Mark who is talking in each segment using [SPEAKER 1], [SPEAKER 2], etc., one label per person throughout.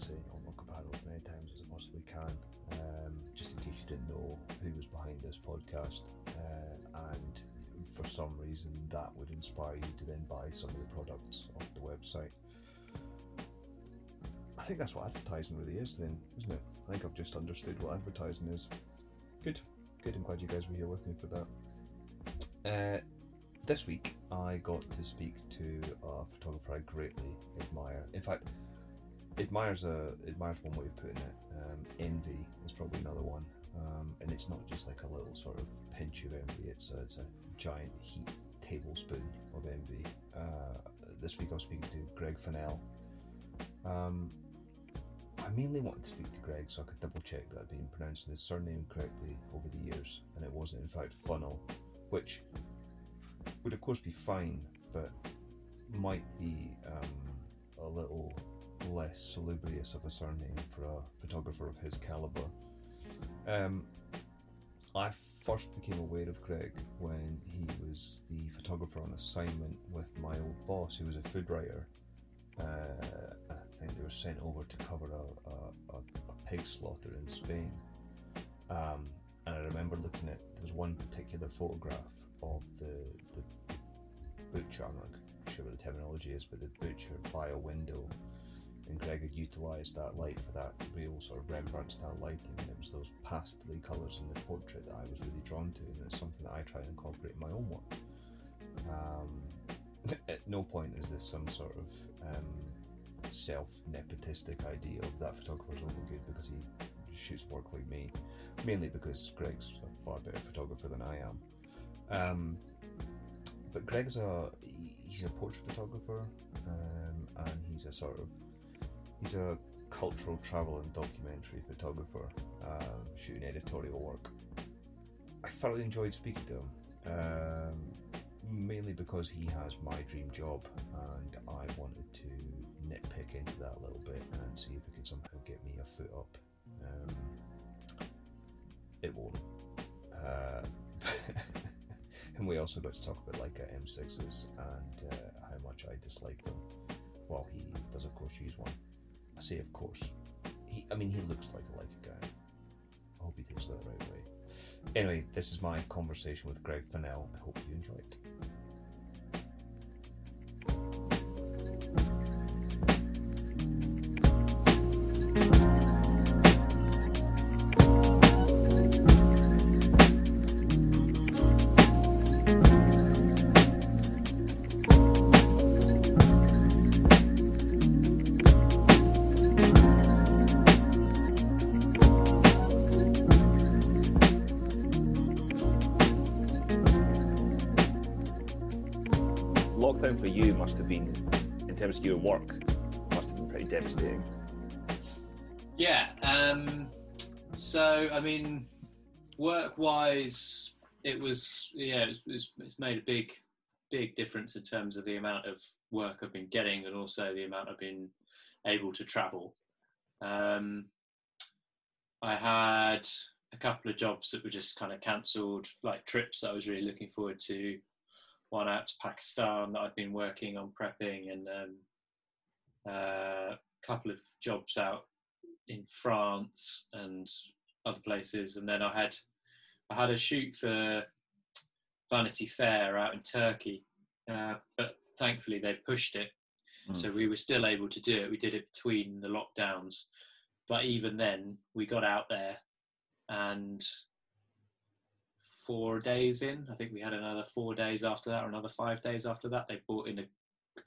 [SPEAKER 1] Saying Unlock Apparel as many times as I possibly can, um, just in case you didn't know who was behind this podcast. Uh, and for some reason, that would inspire you to then buy some of the products off the website. I think that's what advertising really is, then, isn't it? I think I've just understood what advertising is. Good, good. I'm glad you guys were here with me for that. Uh, this week, I got to speak to a photographer I greatly admire. In fact, admires a admires one way of putting it. Um, envy is probably another one, um, and it's not just like a little sort of pinch of envy. It's a, it's a giant heat tablespoon of envy. Uh, this week, I was speaking to Greg Fennell. Um, I mainly wanted to speak to Greg so I could double check that I'd been pronouncing his surname correctly over the years, and it wasn't in fact Funnel, which would of course be fine, but might be um, a little less salubrious of a surname for a photographer of his caliber. Um, I first became aware of Greg when he was the photographer on assignment with my old boss, who was a food writer. Uh, I think they were sent over to cover a, a, a, a pig slaughter in Spain. Um, and I remember looking at there was one particular photograph of the the butcher. I'm not sure what the terminology is, but the butcher by a window, and Greg had utilised that light for that real sort of Rembrandt style lighting, and it was those pastel colours in the portrait that I was really drawn to, and it's something that I try and incorporate in my own work. Um, at no point is this some sort of um, self nepotistic idea of that photographer's only good because he shoots work like me, mainly because Greg's a far better photographer than I am. Um, but Greg's a he's a portrait photographer, um, and he's a sort of he's a cultural travel and documentary photographer, um, shooting editorial work. I thoroughly enjoyed speaking to him, um, mainly because he has my dream job, and I wanted to nitpick into that a little bit and see if it could somehow get me a foot up. Um, it won't. Uh, and we also got to talk about Leica M6s and uh, how much I dislike them. Well, he does, of course, use one. I say, of course. He, I mean, he looks like a Leica guy. I hope he takes that the right way. Anyway, this is my conversation with Greg Fennell. I hope you enjoy it.
[SPEAKER 2] Yeah. Um, so, I mean, work-wise, it was yeah, it was, it's made a big, big difference in terms of the amount of work I've been getting, and also the amount I've been able to travel. Um, I had a couple of jobs that were just kind of cancelled, like trips I was really looking forward to. One out to Pakistan that I've been working on prepping, and um, uh, a couple of jobs out in France and other places. And then I had I had a shoot for Vanity Fair out in Turkey, uh, but thankfully they pushed it,
[SPEAKER 1] Mm.
[SPEAKER 2] so we were still able to do it. We did it between the lockdowns, but even then we got out there and four days in i think we had another four days after that or another five days after that they brought in a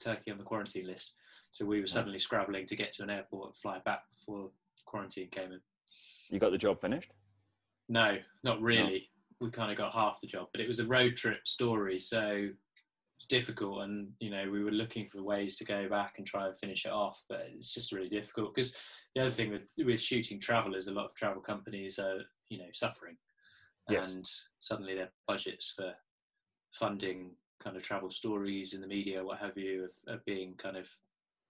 [SPEAKER 2] turkey on the quarantine list so we were suddenly scrabbling to get to an airport and fly back before quarantine came in
[SPEAKER 3] You got the job finished?
[SPEAKER 2] no not really we kind of got half the job but it was a road trip story so it's difficult and you know we were looking for ways to go back and try and finish it off but it's just really difficult because the other thing with, with shooting travel is a lot of travel companies are you know suffering
[SPEAKER 3] Yes.
[SPEAKER 2] and suddenly their budgets for funding kind of travel stories in the media what have you of, are being kind of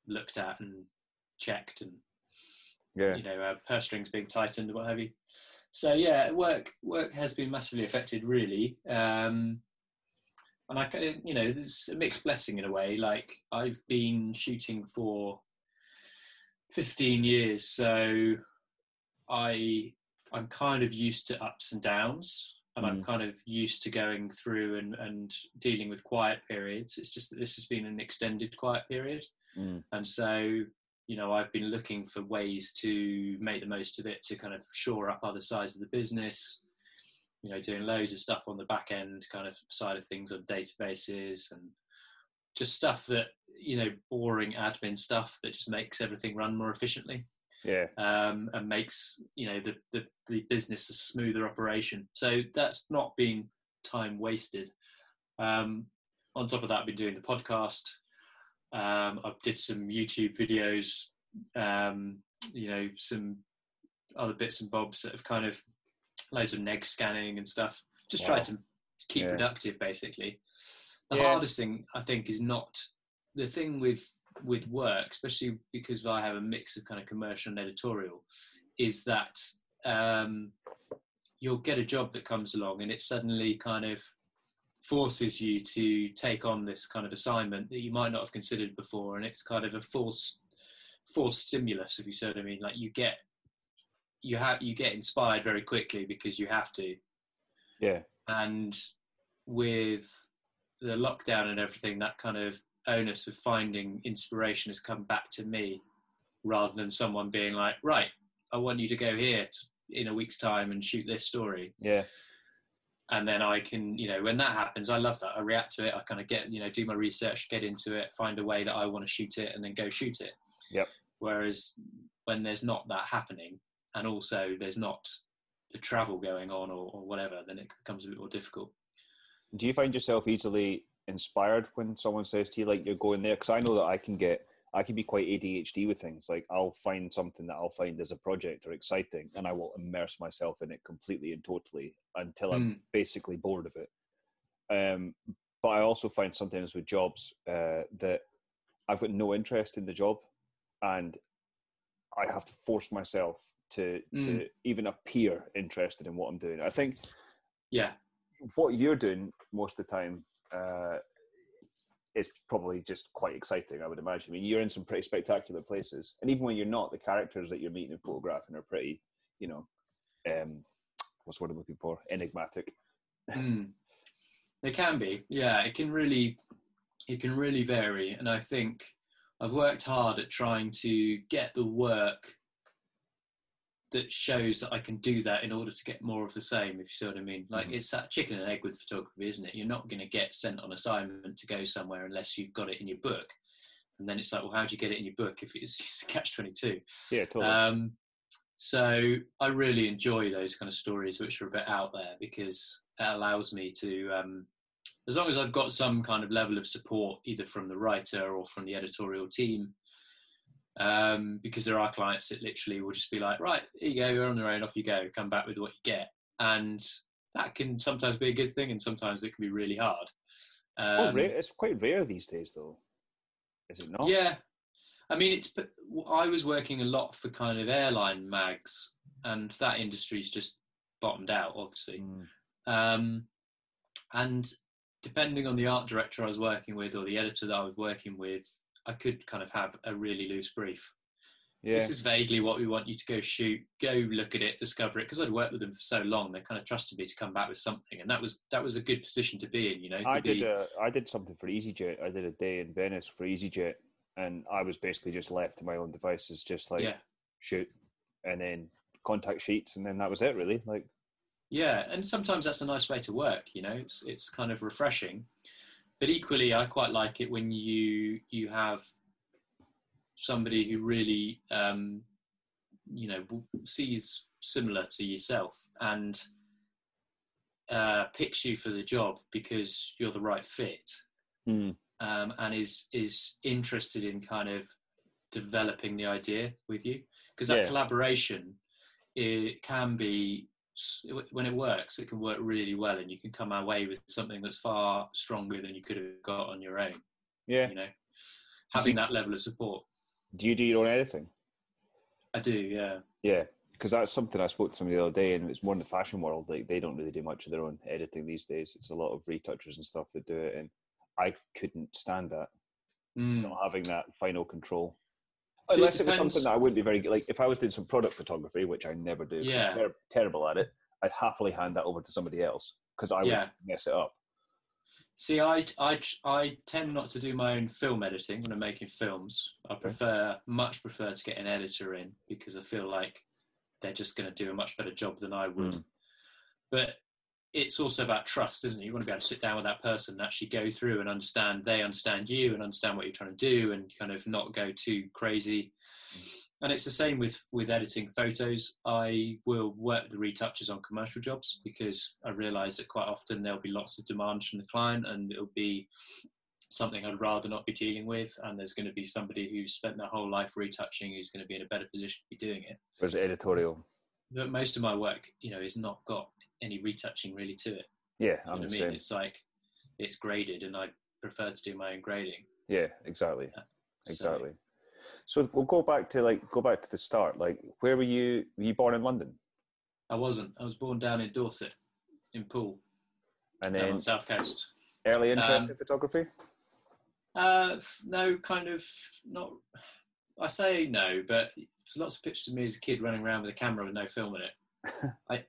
[SPEAKER 2] looked at and checked and
[SPEAKER 3] Yeah.
[SPEAKER 2] you know uh, purse strings being tightened what have you so yeah work work has been massively affected really um and I, you know, it's a mixed blessing in a way. Like I've been shooting for 15 years, so I I'm kind of used to ups and downs, and I'm
[SPEAKER 1] Mm.
[SPEAKER 2] kind of used to going through and and dealing with quiet periods. It's just that this has been an extended quiet period,
[SPEAKER 1] Mm.
[SPEAKER 2] and so you know I've been looking for ways to make the most of it to kind of shore up other sides of the business. You know, doing loads of stuff on the back end kind of side of things on databases and just stuff that you know boring admin stuff that just makes everything run more efficiently
[SPEAKER 1] Yeah.
[SPEAKER 2] um, and makes you know the, the the business a smoother operation. So that's not been time wasted. Um, on top of that, I've been doing the podcast. Um, I did some YouTube videos. Um, you know, some other bits and bobs that have kind of loads of neg scanning and stuff. Just
[SPEAKER 1] Wow.
[SPEAKER 2] tried to keep
[SPEAKER 1] Yeah.
[SPEAKER 2] productive, basically. The
[SPEAKER 1] Yeah.
[SPEAKER 2] hardest thing I think is not the thing with with work, especially because I have a mix of kind of commercial and editorial, is that um, you'll get a job that comes along and it suddenly kind of forces you to take on this kind of assignment that you might not have considered before, and it's kind of a forced forced stimulus, if you see what I mean. Like you get you have you get inspired very quickly because you have to,
[SPEAKER 1] Yeah.
[SPEAKER 2] and with the lockdown and everything, that kind of onus of finding inspiration has come back to me rather than someone being like, right, I want you to go here in a week's time and shoot this story.
[SPEAKER 1] Yeah.
[SPEAKER 2] And then I can, you know, when that happens, I love that. I react to it. I kind of get, you know, do my research, get into it, find a way that I want to shoot it, and then go shoot it.
[SPEAKER 1] Yep.
[SPEAKER 2] Whereas when there's not that happening, and also there's not the travel going on or, or whatever, then it becomes a bit more difficult.
[SPEAKER 1] Do you find yourself easily inspired when someone says to you like you're going there? Because I know that I can get I can be quite ADHD with things. Like I'll find something that I'll find as a project or exciting, and I will immerse myself in it completely and totally until I'm
[SPEAKER 2] Mm.
[SPEAKER 1] basically bored of it. Um, but I also find sometimes with jobs uh, that I've got no interest in the job, and I have to force myself to to even appear interested in what I'm doing. I think
[SPEAKER 2] Yeah.
[SPEAKER 1] what you're doing most of the time uh, is probably just quite exciting. I would imagine. I mean, you're in some pretty spectacular places, and even when you're not, the characters that you're meeting and photographing are pretty, you know, um, what's the word I'm looking for? Enigmatic.
[SPEAKER 2] Mm. It can be, yeah. It can really, it can really vary, and I think I've worked hard at trying to get the work that shows that I can do that in order to get more of the same. If you see what I mean, like
[SPEAKER 1] Mhm.
[SPEAKER 2] it's that chicken and egg with photography, isn't it? You're not going to get sent on assignment to go somewhere unless you've got it in your book, and then it's like, well, how do you get it in your book if it's, it's catch twenty two?
[SPEAKER 1] Yeah, totally.
[SPEAKER 2] Um, so I really enjoy those kind of stories which are a bit out there because it allows me to, um, as long as I've got some kind of level of support, either from the writer or from the editorial team, um, because there are clients that literally will just be like, right, here you go, you're on your own, off you go, come back with what you get. And that can sometimes be a good thing and sometimes it can be really hard.
[SPEAKER 1] oh,
[SPEAKER 2] Um,
[SPEAKER 1] rare. It's quite rare these days, though. Is it not?
[SPEAKER 2] yeah, I mean, it's. I was working a lot for kind of airline mags, and that industry's just bottomed out, obviously.
[SPEAKER 1] Mm,
[SPEAKER 2] Um, and depending on the art director I was working with or the editor that I was working with, I could kind of have a really loose brief.
[SPEAKER 1] yeah.
[SPEAKER 2] This is vaguely what we want you to go shoot, go look at it, discover it. Because I'd worked with them for so long, they kind of trusted me to come back with something, and that was that was a good position to be in. You know, to
[SPEAKER 1] I
[SPEAKER 2] be,
[SPEAKER 1] did. A, I did something for EasyJet. I did a day in Venice for EasyJet, and I was basically just left to my own devices, just like
[SPEAKER 2] yeah.
[SPEAKER 1] shoot, and then contact sheets, and then that was it. Really, like
[SPEAKER 2] Yeah, and sometimes that's a nice way to work. You know, it's it's kind of refreshing. But equally, I quite like it when you you have somebody who really, um, you know, sees similar to yourself and uh, picks you for the job because you're the right fit,
[SPEAKER 1] Mm.
[SPEAKER 2] um, and is is interested in kind of developing the idea with you because that
[SPEAKER 1] Yeah.
[SPEAKER 2] collaboration it can be when it works it can work really well and you can come away with something that's far stronger than you could have got on your own
[SPEAKER 1] yeah.
[SPEAKER 2] you know having that level of support
[SPEAKER 1] Do you do your own editing?
[SPEAKER 2] i do yeah
[SPEAKER 1] Yeah, because that's something I spoke to somebody the other day, and it's more in the fashion world. Like they don't really do much of their own editing these days. It's a lot of retouchers and stuff that do it, and I couldn't stand that
[SPEAKER 2] Mm.
[SPEAKER 1] not having that final control.
[SPEAKER 2] See, it
[SPEAKER 1] Unless it was something that I wouldn't be very good. Like if I was doing some product photography, which I never do,
[SPEAKER 2] Yeah.
[SPEAKER 1] I'm ter- terrible at it. I'd happily hand that over to somebody else because I
[SPEAKER 2] Yeah.
[SPEAKER 1] would mess it up.
[SPEAKER 2] See, I, I, I tend not to do my own film editing when I'm making films. I prefer, much prefer to get an editor in because I feel like they're just going to do a much better job than I would.
[SPEAKER 1] Mm.
[SPEAKER 2] But it's also about trust, isn't it? You want to be able to sit down with that person and actually go through and understand they understand you and understand what you're trying to do and kind of not go too crazy. And it's the same with with editing photos. I will work the retouches on commercial jobs because I realise that quite often there'll be lots of demands from the client and it'll be something I'd rather not be dealing with. And there's going to be somebody who's spent their whole life retouching who's going to be in a better position to be doing it
[SPEAKER 1] Whereas editorial,
[SPEAKER 2] but most of my work, you know, is not got any retouching really to it.
[SPEAKER 1] yeah,
[SPEAKER 2] You know
[SPEAKER 1] I'm
[SPEAKER 2] I mean?
[SPEAKER 1] same.
[SPEAKER 2] It's like it's graded, and I prefer to do my own grading.
[SPEAKER 1] Yeah, exactly,
[SPEAKER 2] So-
[SPEAKER 1] exactly. So we'll go back to like go back to the start. Like, where were you? Were you born in London?
[SPEAKER 2] I wasn't. I was born down in Dorset, in Poole,
[SPEAKER 1] And
[SPEAKER 2] down
[SPEAKER 1] then
[SPEAKER 2] on the south coast.
[SPEAKER 1] early interest
[SPEAKER 2] Um,
[SPEAKER 1] in photography.
[SPEAKER 2] Uh, no, kind of not. I say no, but there's lots of pictures of me as a kid running around with a camera with no film in it. I,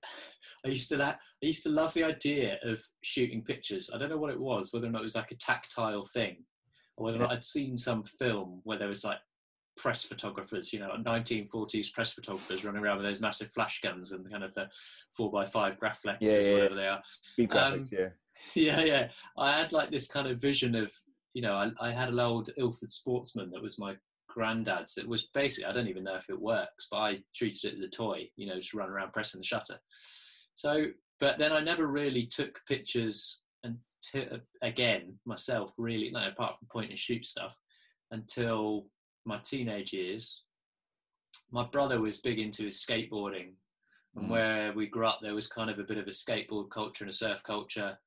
[SPEAKER 2] I used to la- I used to love the idea of shooting pictures. I don't know what it was, whether or not it was like a tactile thing, or whether or not I'd seen some film where there was like press photographers, you know, 1940s press photographers running around with those massive flash guns and kind of the four by five Graflex,
[SPEAKER 1] Yeah, yeah,
[SPEAKER 2] whatever they are
[SPEAKER 1] Speed
[SPEAKER 2] um,
[SPEAKER 1] yeah.
[SPEAKER 2] yeah, yeah. I had like this kind of vision of, you know, I, I had an old Ilford Sportsman that was my granddad's. It was basically, I don't even know if it works, but I treated it as a toy, you know, just run around pressing the shutter. So, but then I never really took pictures and again myself, really, no, apart from point and shoot stuff, until my teenage years. My brother was big into his skateboarding, and
[SPEAKER 1] Mm.
[SPEAKER 2] where we grew up, there was kind of a bit of a skateboard culture and a surf culture.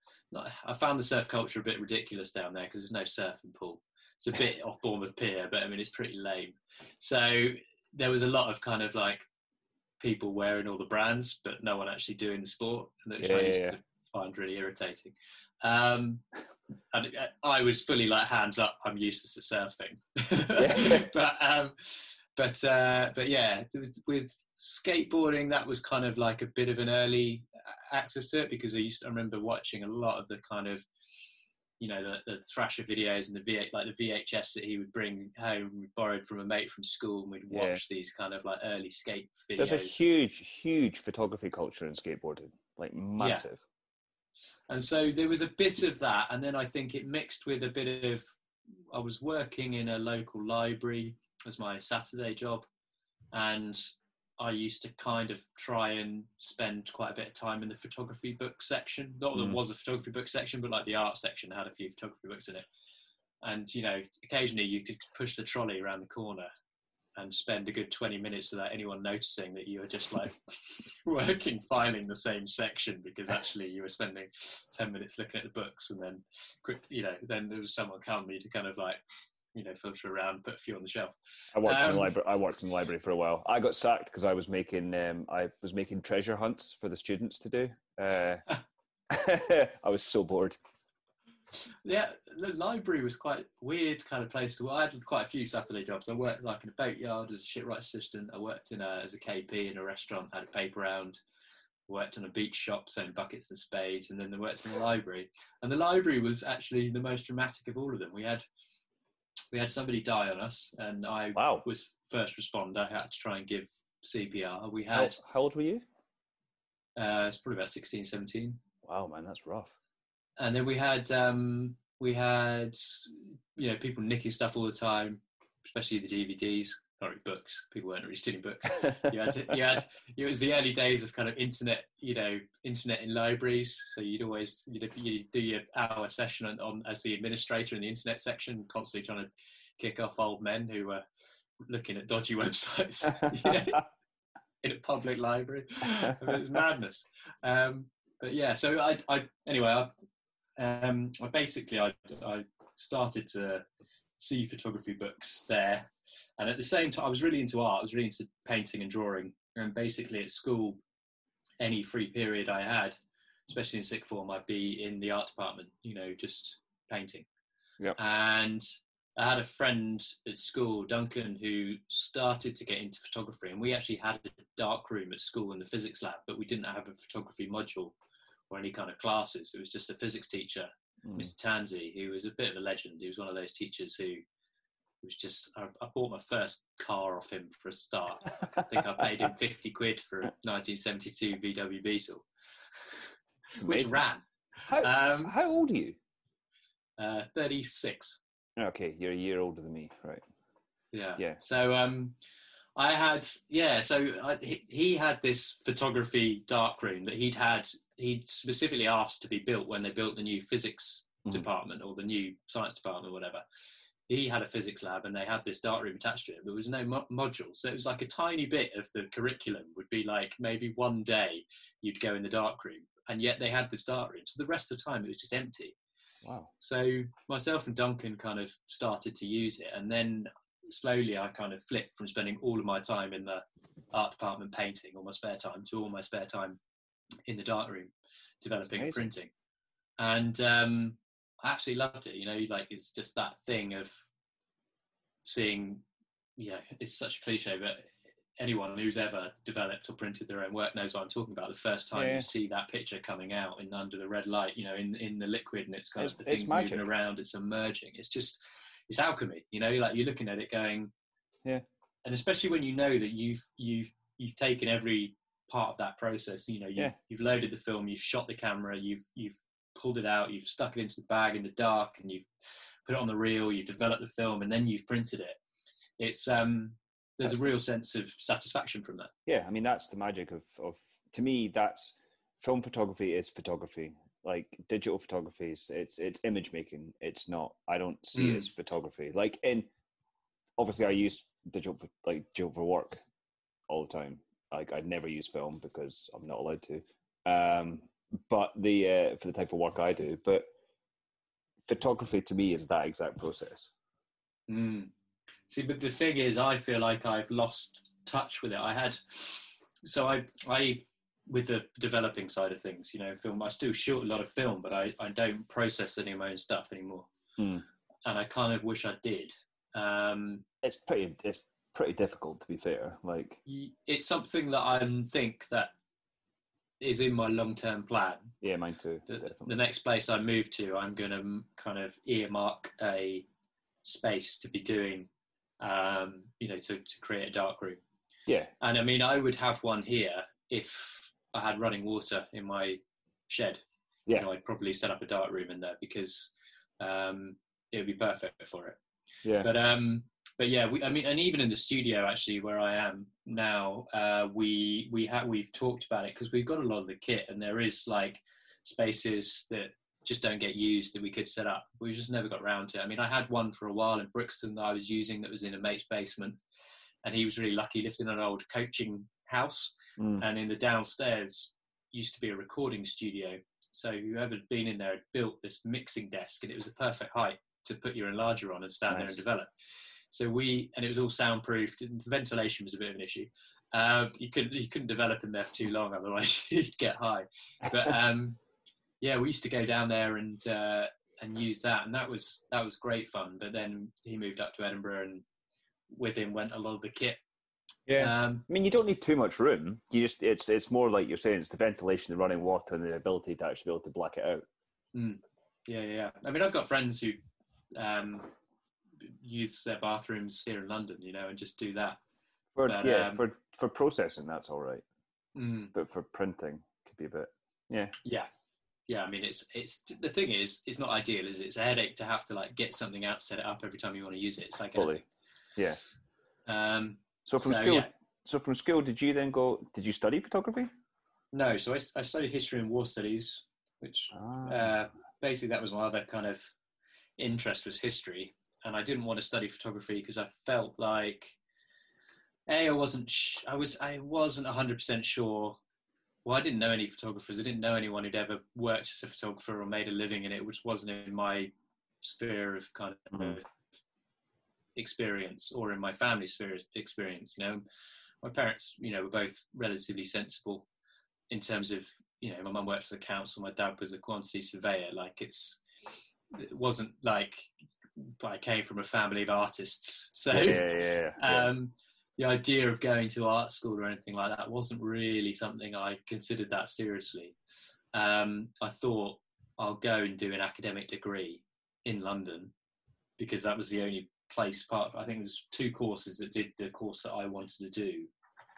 [SPEAKER 2] I found the surf culture a bit ridiculous down there because there's no surfing pool. It's a bit off Bournemouth Pier, but I mean it's pretty lame. So there was a lot of kind of like people wearing all the brands, but no one actually doing the sport, which
[SPEAKER 1] Yeah,
[SPEAKER 2] I used
[SPEAKER 1] yeah.
[SPEAKER 2] to find really irritating. Um, and I was fully like hands up. I'm useless at surfing,
[SPEAKER 1] Yeah.
[SPEAKER 2] but um, but uh, but yeah, with, with skateboarding, that was kind of like a bit of an early access to it because I used to, I remember watching a lot of the kind of you know the, the Thrasher videos and the V like the VHS that he would bring home, we borrowed from a mate from school, and we'd
[SPEAKER 1] Yeah.
[SPEAKER 2] watch these kind of like early skate videos.
[SPEAKER 1] There's a huge, huge photography culture in skateboarding, like massive.
[SPEAKER 2] and so there was a bit of that and then i think it mixed with a bit of i was working in a local library as my saturday job and i used to kind of try and spend quite a bit of time in the photography book section not that
[SPEAKER 1] Mm.
[SPEAKER 2] there was a photography book section but like the art section had a few photography books in it and you know occasionally you could push the trolley around the corner and spend a good 20 minutes without anyone noticing that you were just like working filing the same section because actually you were spending 10 minutes looking at the books and then quick you know then there was someone coming me to kind of like you know filter around put a few on the shelf
[SPEAKER 1] I worked in
[SPEAKER 2] Um,
[SPEAKER 1] the library. I worked in the library for a while. I got sacked because I was making um, I was making treasure hunts for the students to do. Uh, I was so bored.
[SPEAKER 2] yeah the library was quite a weird kind of place to work i had quite a few saturday jobs i worked like in a boatyard as a shipwright assistant i worked in a, as a kp in a restaurant had a paper round worked on a beach shop selling buckets and spades and then I worked in the library and the library was actually the most dramatic of all of them we had we had somebody die on us and i
[SPEAKER 1] Wow.
[SPEAKER 2] was first responder I had to try and give cpr we
[SPEAKER 1] How,
[SPEAKER 2] had
[SPEAKER 1] how old were you?
[SPEAKER 2] uh, it's probably about 16 17
[SPEAKER 1] Wow, man, that's rough.
[SPEAKER 2] and then we had um, we had you know people nicking stuff all the time, especially the DVDs, not really books. People weren't really stealing books. You had, you had it was the early days of kind of internet, you know, internet in libraries. So you'd always you'd, you'd do your hour session on, on as the administrator in the internet section, constantly trying to kick off old men who were looking at dodgy websites you know, in a public library. I mean, it was madness. Um, but yeah, so I, I anyway, I, um, I basically I, I started to see photography books there, and at the same time, I was really into art. I was really into painting and drawing And basically at school, any free period I had, especially in sick form, I'd be in the art department, you know, just painting.
[SPEAKER 1] Yep.
[SPEAKER 2] And I had a friend at school, Duncan, who started to get into photography, and we actually had a dark room at school in the physics lab, but we didn't have a photography module or any kind of classes. It was just a physics teacher,
[SPEAKER 1] Mm.
[SPEAKER 2] Mr. Tansey, who was a bit of a legend. He was one of those teachers who was just. I, I bought my first car off him for a start. I think I paid him fifty quid for a 1972 VW Beetle, which ran.
[SPEAKER 1] How,
[SPEAKER 2] Um,
[SPEAKER 1] how old are you?
[SPEAKER 2] uh, 36.
[SPEAKER 1] Okay, you're a year older than me, right?
[SPEAKER 2] Yeah.
[SPEAKER 1] Yeah.
[SPEAKER 2] So um, I had yeah. So I, he, he had this photography darkroom that he'd had. He'd specifically asked to be built when they built the new physics
[SPEAKER 1] Mhm.
[SPEAKER 2] department or the new science department or whatever. He had a physics lab and they had this dark room attached to it. But there was no mo- module, so it was like a tiny bit of the curriculum would be like maybe one day you'd go in the dark room, and yet they had this darkroom. So the rest of the time it was just empty.
[SPEAKER 1] Wow.
[SPEAKER 2] So myself and Duncan kind of started to use it, and then slowly I kind of flipped from spending all of my time in the art department painting, all my spare time, to all my spare time in the dark room developing and printing. And um, I absolutely loved it. You know, like it's just that thing of seeing. Yeah, it's such a cliche, but anyone who's ever developed or printed their own work knows what I'm talking about. The first time
[SPEAKER 1] Yeah.
[SPEAKER 2] you see that picture coming out in under the red light, you know, in in the liquid, and it's kind
[SPEAKER 1] It's-
[SPEAKER 2] of the things
[SPEAKER 1] magic.
[SPEAKER 2] moving around, it's emerging. It's just it's alchemy, you know. Like you're looking at it, going,
[SPEAKER 1] Yeah.
[SPEAKER 2] And especially when you know that you've you've you've taken every part of that process. You know, you've
[SPEAKER 1] Yeah.
[SPEAKER 2] you've loaded the film, you've shot the camera, you've you've pulled it out, you've stuck it into the bag in the dark, and you've put it on the reel, you've developed the film, and then you've printed it. It's um, there's a real sense of satisfaction from that.
[SPEAKER 1] Yeah, I mean that's the magic of of to me that's film photography is photography. Like digital photography is it's it's image making. It's not. I don't see it
[SPEAKER 2] Mm.
[SPEAKER 1] as photography. Like in obviously I use digital for, like digital for work all the time. Like I'd never use film because I'm not allowed to. Um, but the uh, for the type of work I do, but photography to me is that exact process.
[SPEAKER 2] Mm. See, but the thing is, I feel like I've lost touch with it. I had, so I, I, with the developing side of things, you know, film. I still shoot a lot of film, but I, I don't process any of my own stuff anymore.
[SPEAKER 1] Mm.
[SPEAKER 2] And I kind of wish I did. Um,
[SPEAKER 1] It's pretty. It's pretty difficult to be fair. Like
[SPEAKER 2] it's something that I think that is in my long-term plan.
[SPEAKER 1] yeah, mine too.
[SPEAKER 2] the, the next place I move to, I'm going to kind of earmark a space to be doing, um, you know, to, to create a dark room.
[SPEAKER 1] yeah.
[SPEAKER 2] And I mean, I would have one here if I had running water in my shed.
[SPEAKER 1] Yeah.
[SPEAKER 2] You know, I'd probably set up a dark room in there because um, it would be perfect for it.
[SPEAKER 1] Yeah.
[SPEAKER 2] But um, but yeah, we, I mean, and even in the studio actually where I am now, uh, we we have we've talked about it because we've got a lot of the kit, and there is like spaces that just don't get used that we could set up. We just never got around to. it. I mean, I had one for a while in Brixton that I was using that was in a mate's basement, and he was really lucky lived in an old coaching house,
[SPEAKER 1] Mm.
[SPEAKER 2] and in the downstairs used to be a recording studio. So whoever had been in there had built this mixing desk, and it was a perfect height to put your enlarger on and stand there and develop. So we, and it was all soundproofed. And ventilation was a bit of an issue. Um, you couldn't you couldn't develop in there for too long, otherwise you'd get high. But um, yeah, we used to go down there and uh, and use that, and that was that was great fun. But then he moved up to Edinburgh, and with him went a lot of the kit. Um,
[SPEAKER 1] I mean, you don't need too much room. You just it's it's more like you're saying it's the ventilation, the running water, and the ability to actually be able to black it out.
[SPEAKER 2] Yeah, yeah, yeah. I mean, I've got friends who um, use their bathrooms here in London, you know, and just do that.
[SPEAKER 1] For
[SPEAKER 2] But,
[SPEAKER 1] yeah,
[SPEAKER 2] um,
[SPEAKER 1] for for processing that's all right,
[SPEAKER 2] Mm,
[SPEAKER 1] but for printing could be a bit. Yeah,
[SPEAKER 2] yeah, yeah. I mean, it's it's the thing is, it's not ideal, is it? It's a headache to have to like get something out, set it up every time you want to use it. It's like
[SPEAKER 1] Fully. yeah.
[SPEAKER 2] Um,
[SPEAKER 1] So from
[SPEAKER 2] so,
[SPEAKER 1] school,
[SPEAKER 2] yeah.
[SPEAKER 1] so from school, did you then go? Did you study photography?
[SPEAKER 2] No, so I, I studied history and war studies, which
[SPEAKER 1] Ah,
[SPEAKER 2] uh, basically that was my other kind of interest was history, and I didn't want to study photography because I felt like a I wasn't sh- I was I wasn't hundred percent sure. Well, I didn't know any photographers. I didn't know anyone who'd ever worked as a photographer or made a living in it, which wasn't in my sphere of kind of
[SPEAKER 1] Mhm.
[SPEAKER 2] experience or in my family sphere of experience. You know, my parents, you know, were both relatively sensible in terms of, you know, my mum worked for the council, my dad was a quantity surveyor. Like it's, it wasn't like I came from a family of artists, so
[SPEAKER 1] yeah, yeah, yeah,
[SPEAKER 2] um, the idea of going to art school or anything like that wasn't really something I considered that seriously. Um, I thought I'll go and do an academic degree in London because that was the only place part of, I think there's two courses that did the course that I wanted to do,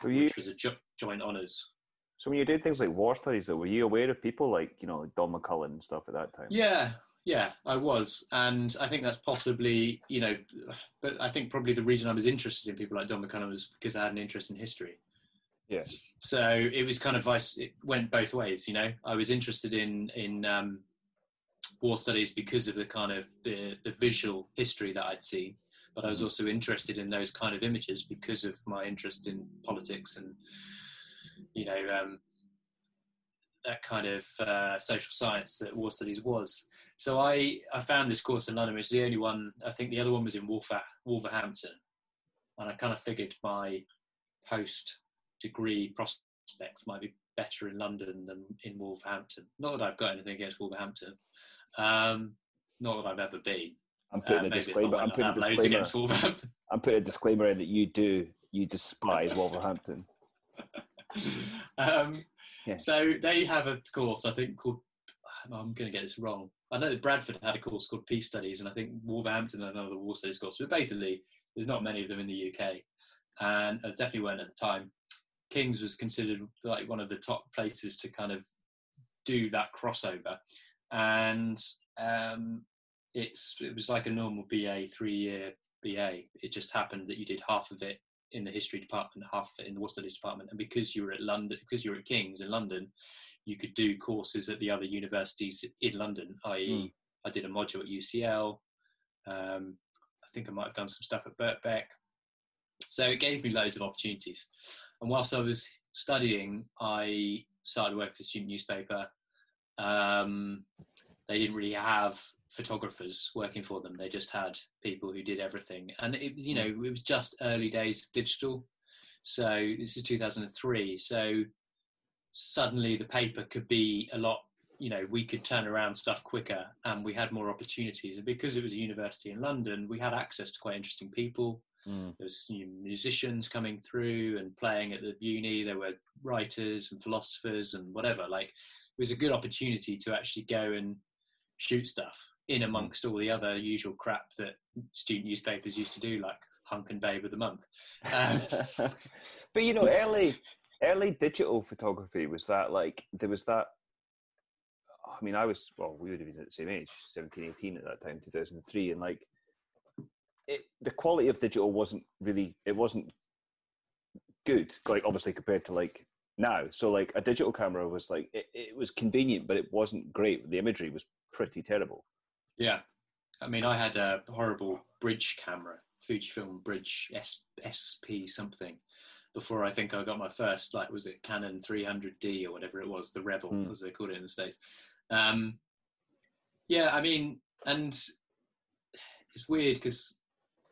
[SPEAKER 1] Were you,
[SPEAKER 2] which was a jo- joint honours.
[SPEAKER 1] so when you did things like war studies, though, were you aware of people like you know like Don McCullin and stuff at that time?
[SPEAKER 2] Yeah, yeah, I was, and I think that's possibly, you know, but I think probably the reason I was interested in people like Don McCullin was because I had an interest in history.
[SPEAKER 1] Yeah.
[SPEAKER 2] So it was kind of vice. It went both ways, you know. I was interested in in um, war studies because of the kind of the, the visual history that I'd seen, but I was also interested in those kind of images because of my interest in politics and you know um, that kind of uh, social science that war studies was. So I, I found this course in London, which is the only one. I think the other one was in Wolver, Wolverhampton, and I kind of figured my post degree prospects might be better in London than in Wolverhampton. Not that I've got anything against Wolverhampton, um, not that I've ever been.
[SPEAKER 1] I'm putting
[SPEAKER 2] Uh,
[SPEAKER 1] a
[SPEAKER 2] maybe if I
[SPEAKER 1] disclaimer. I'm putting a disclaimer.
[SPEAKER 2] against Wolverhampton.
[SPEAKER 1] I'm putting a disclaimer in that you do you despise Wolverhampton.
[SPEAKER 2] um,
[SPEAKER 1] Yeah.
[SPEAKER 2] So they have a course, I think, called. I'm going to get this wrong. I know that Bradford had a course called Peace Studies, and I think Wolverhampton had another War Studies course. But basically, there's not many of them in the UK, and there definitely weren't at the time. King's was considered like one of the top places to kind of do that crossover, and um, it's it was like a normal BA three year BA. It just happened that you did half of it in the history department, half in the war studies department, and because you were at London, because you were at King's in London, you could do courses at the other universities in London. I.e., I did a module at UCL. Um, I think I might have done some stuff at Birkbeck. So it gave me loads of opportunities. And whilst I was studying, I started working for the student newspaper. Um, they didn't really have photographers working for them. They just had people who did everything. And it, you know, it was just early days of digital. So this is 2003. So suddenly the paper could be a lot you know we could turn around stuff quicker and we had more opportunities and because it was a university in london we had access to quite interesting people
[SPEAKER 1] Mm.
[SPEAKER 2] there was you know, musicians coming through and playing at the uni there were writers and philosophers and whatever like it was a good opportunity to actually go and shoot stuff in amongst all the other usual crap that student newspapers used to do like hunk and babe of the month um,
[SPEAKER 1] but you know, early early digital photography was that like there was that. I mean, I was well. We would have been at the same age, 17, 18 at that time, two thousand and three, and like it, the quality of digital wasn't really it wasn't good. Like obviously compared to like now, so like a digital camera was like it, it was convenient, but it wasn't great. The imagery was pretty terrible.
[SPEAKER 2] Yeah, I mean, I had a horrible bridge camera, Fujifilm Bridge S, SP something, before I think I got my first, like, was it Canon 300D or whatever it was, the Rebel,
[SPEAKER 1] Mm.
[SPEAKER 2] as they called it in the States. Um, yeah, I mean, and it's weird because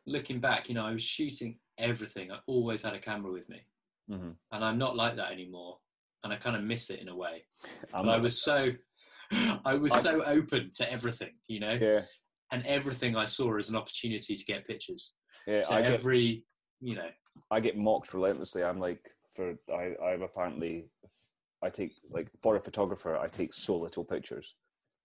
[SPEAKER 2] looking back, you know, I was shooting everything. I always had a camera with me,
[SPEAKER 1] Mhm.
[SPEAKER 2] and I'm not like that anymore. And I kind of miss it in a way. But I was so, I was
[SPEAKER 1] I-
[SPEAKER 2] so open to everything, you know
[SPEAKER 1] yeah,
[SPEAKER 2] and everything I saw as an opportunity to get pictures.
[SPEAKER 1] yeah.
[SPEAKER 2] So
[SPEAKER 1] I get
[SPEAKER 2] every, you know,
[SPEAKER 1] I get mocked relentlessly. I'm like, for I, I'm apparently, I take like for a photographer, I take so little pictures.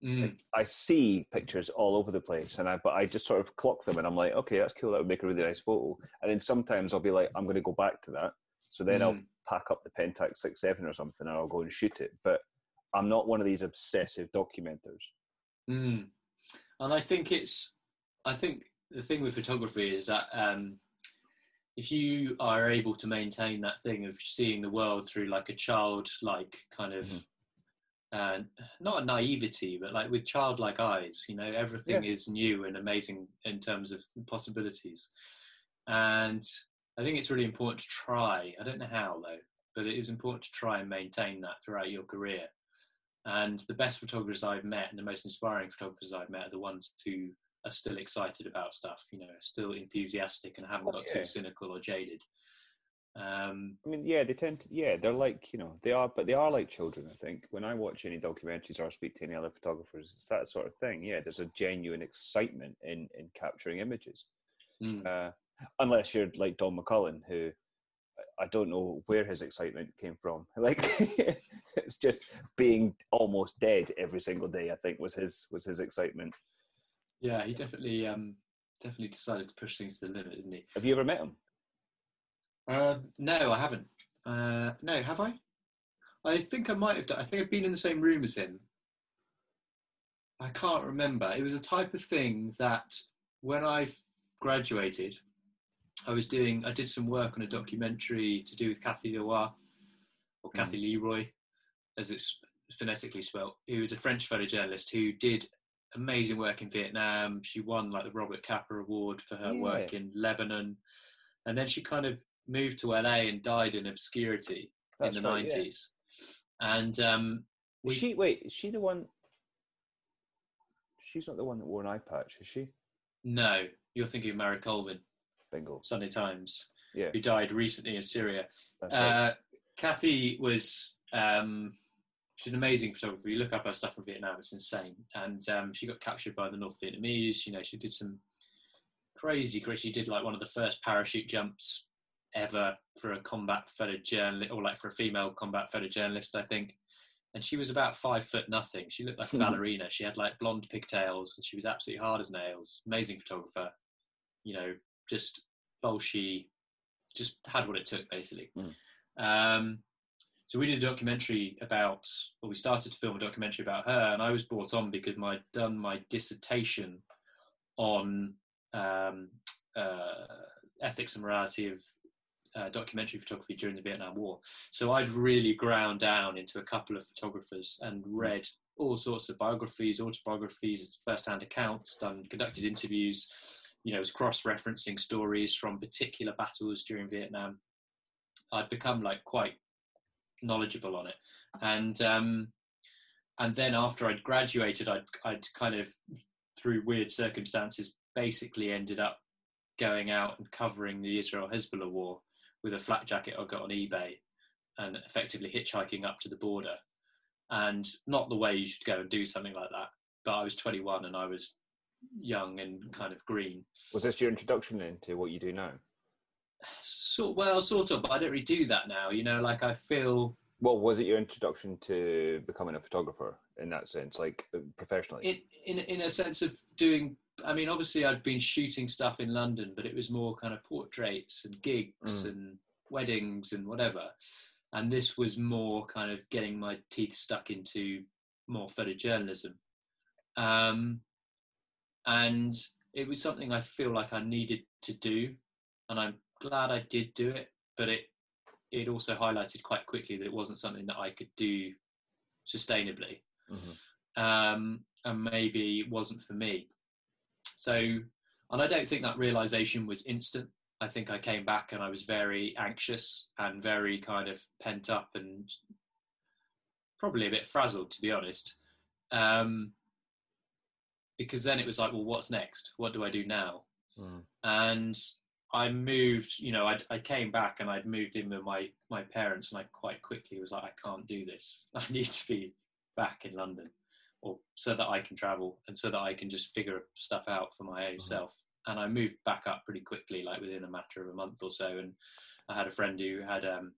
[SPEAKER 2] mm,
[SPEAKER 1] I see pictures all over the place, and I but I just sort of clock them, and I'm like, okay, that's cool. That would make a really nice photo. And then sometimes I'll be like, I'm going to go back to that. So then I'll
[SPEAKER 2] Mm.
[SPEAKER 1] pack up the Pentax six seven or something, and I'll go and shoot it. But I'm not one of these obsessive documenters.
[SPEAKER 2] mm. and I think it's, I think the thing with photography is that um, if you are able to maintain that thing of seeing the world through like a childlike kind of,
[SPEAKER 1] Mhm.
[SPEAKER 2] uh, not a naivety, but like with childlike eyes, you know, everything is new and amazing in terms of possibilities. And I think it's really important to try. I don't know how though, but it is important to try and maintain that throughout your career. And the best photographers I've met and the most inspiring photographers I've met are the ones who are still excited about stuff, you know, still enthusiastic and haven't
[SPEAKER 1] Oh,
[SPEAKER 2] got
[SPEAKER 1] yeah.
[SPEAKER 2] too cynical or jaded. Um,
[SPEAKER 1] I mean, yeah, they tend to, yeah, they're like, you know, they are, but they are like children, I think. When I watch any documentaries or speak to any other photographers, it's that sort of thing. Yeah, there's a genuine excitement in, in capturing images.
[SPEAKER 2] mm,
[SPEAKER 1] Uh, unless you're like Don McCullin, who I don't know where his excitement came from. Like, it's just being almost dead every single day, I think was his, was his excitement.
[SPEAKER 2] yeah, he definitely um, definitely decided to push things to the limit, didn't he?
[SPEAKER 1] Have you ever met him?
[SPEAKER 2] Uh, no, I haven't. Uh, no, have I? I think I might have done. I think I've been in the same room as him. I can't remember. It was a type of thing that when I graduated, I was doing. I did some work on a documentary to do with Kathy Leroy, or
[SPEAKER 1] Mm.
[SPEAKER 2] Kathy Leroy, as it's phonetically spelt. Who was a French photojournalist who did amazing work in Vietnam. She won like the Robert Capa Award for her work in Lebanon, and then she kind of moved to LA and died in obscurity
[SPEAKER 1] That's
[SPEAKER 2] in the
[SPEAKER 1] right, yeah.
[SPEAKER 2] nineties. And um, we,
[SPEAKER 1] she, wait, is she the one? She's not the one that wore an eye patch, is she?
[SPEAKER 2] no, you're thinking of Mary Colvin,
[SPEAKER 1] Bingo.
[SPEAKER 2] Sunday Times,
[SPEAKER 1] Yeah,
[SPEAKER 2] who died recently in Syria.
[SPEAKER 1] that's right.
[SPEAKER 2] Uh, Kathy was um, she's an amazing photographer. You look up her stuff from Vietnam; it's insane. And um, she got captured by the North Vietnamese. You know, she did some crazy, crazy. She did like one of the first parachute jumps ever for a combat photojournalist, or like for a female combat photojournalist, I think. And she was about five foot nothing. She looked like a ballerina. She had like blonde pigtails, and she was absolutely hard as nails. Amazing photographer. You know, just bolshy, just had what it took basically. Um, so we did a documentary about, well, we started to film a documentary about her, and I was brought on because I'd done my dissertation on um, uh, ethics and morality of uh, documentary photography during the Vietnam War. So I'd really ground down into a couple of photographers and read all sorts of biographies, autobiographies, first-hand accounts, done conducted interviews. You know, was cross-referencing stories from particular battles during Vietnam. I'd become like quite knowledgeable on it, and um, and then after I'd graduated, I'd I'd kind of through weird circumstances basically ended up going out and covering the Israel Hezbollah war with a flak jacket I got on eBay and effectively hitchhiking up to the border. And not the way you should go and do something like that. But I was 21 and I was young and kind of green.
[SPEAKER 1] Was this your introduction into what you do now?
[SPEAKER 2] So, well, sort of, but I don't really do that now. You know, like I feel
[SPEAKER 1] Well, was it your introduction to becoming a photographer in that sense, like uh, professionally?
[SPEAKER 2] in in in a sense of doing. I mean, obviously, I'd been shooting stuff in London, but it was more kind of portraits and gigs
[SPEAKER 1] Mm.
[SPEAKER 2] and weddings and whatever. And this was more kind of getting my teeth stuck into more photojournalism. Um, and it was something I feel like I needed to do, and I'm glad I did do it. But it it also highlighted quite quickly that it wasn't something that I could do sustainably
[SPEAKER 1] Mhm.
[SPEAKER 2] um, and maybe it wasn't for me. So, and I don't think that realization was instant. I think I came back and I was very anxious and very kind of pent up and probably a bit frazzled, to be honest. Um, because then it was like, well, what's next? What do I do now?
[SPEAKER 1] Mm.
[SPEAKER 2] and I moved. You know, I I came back and I'd moved in with my my parents, and I quite quickly was like, I can't do this. I need to be back in London, or so that I can travel and so that I can just figure stuff out for my own
[SPEAKER 1] Mhm.
[SPEAKER 2] self. And I moved back up pretty quickly, like within a matter of a month or so. And I had a friend who had um,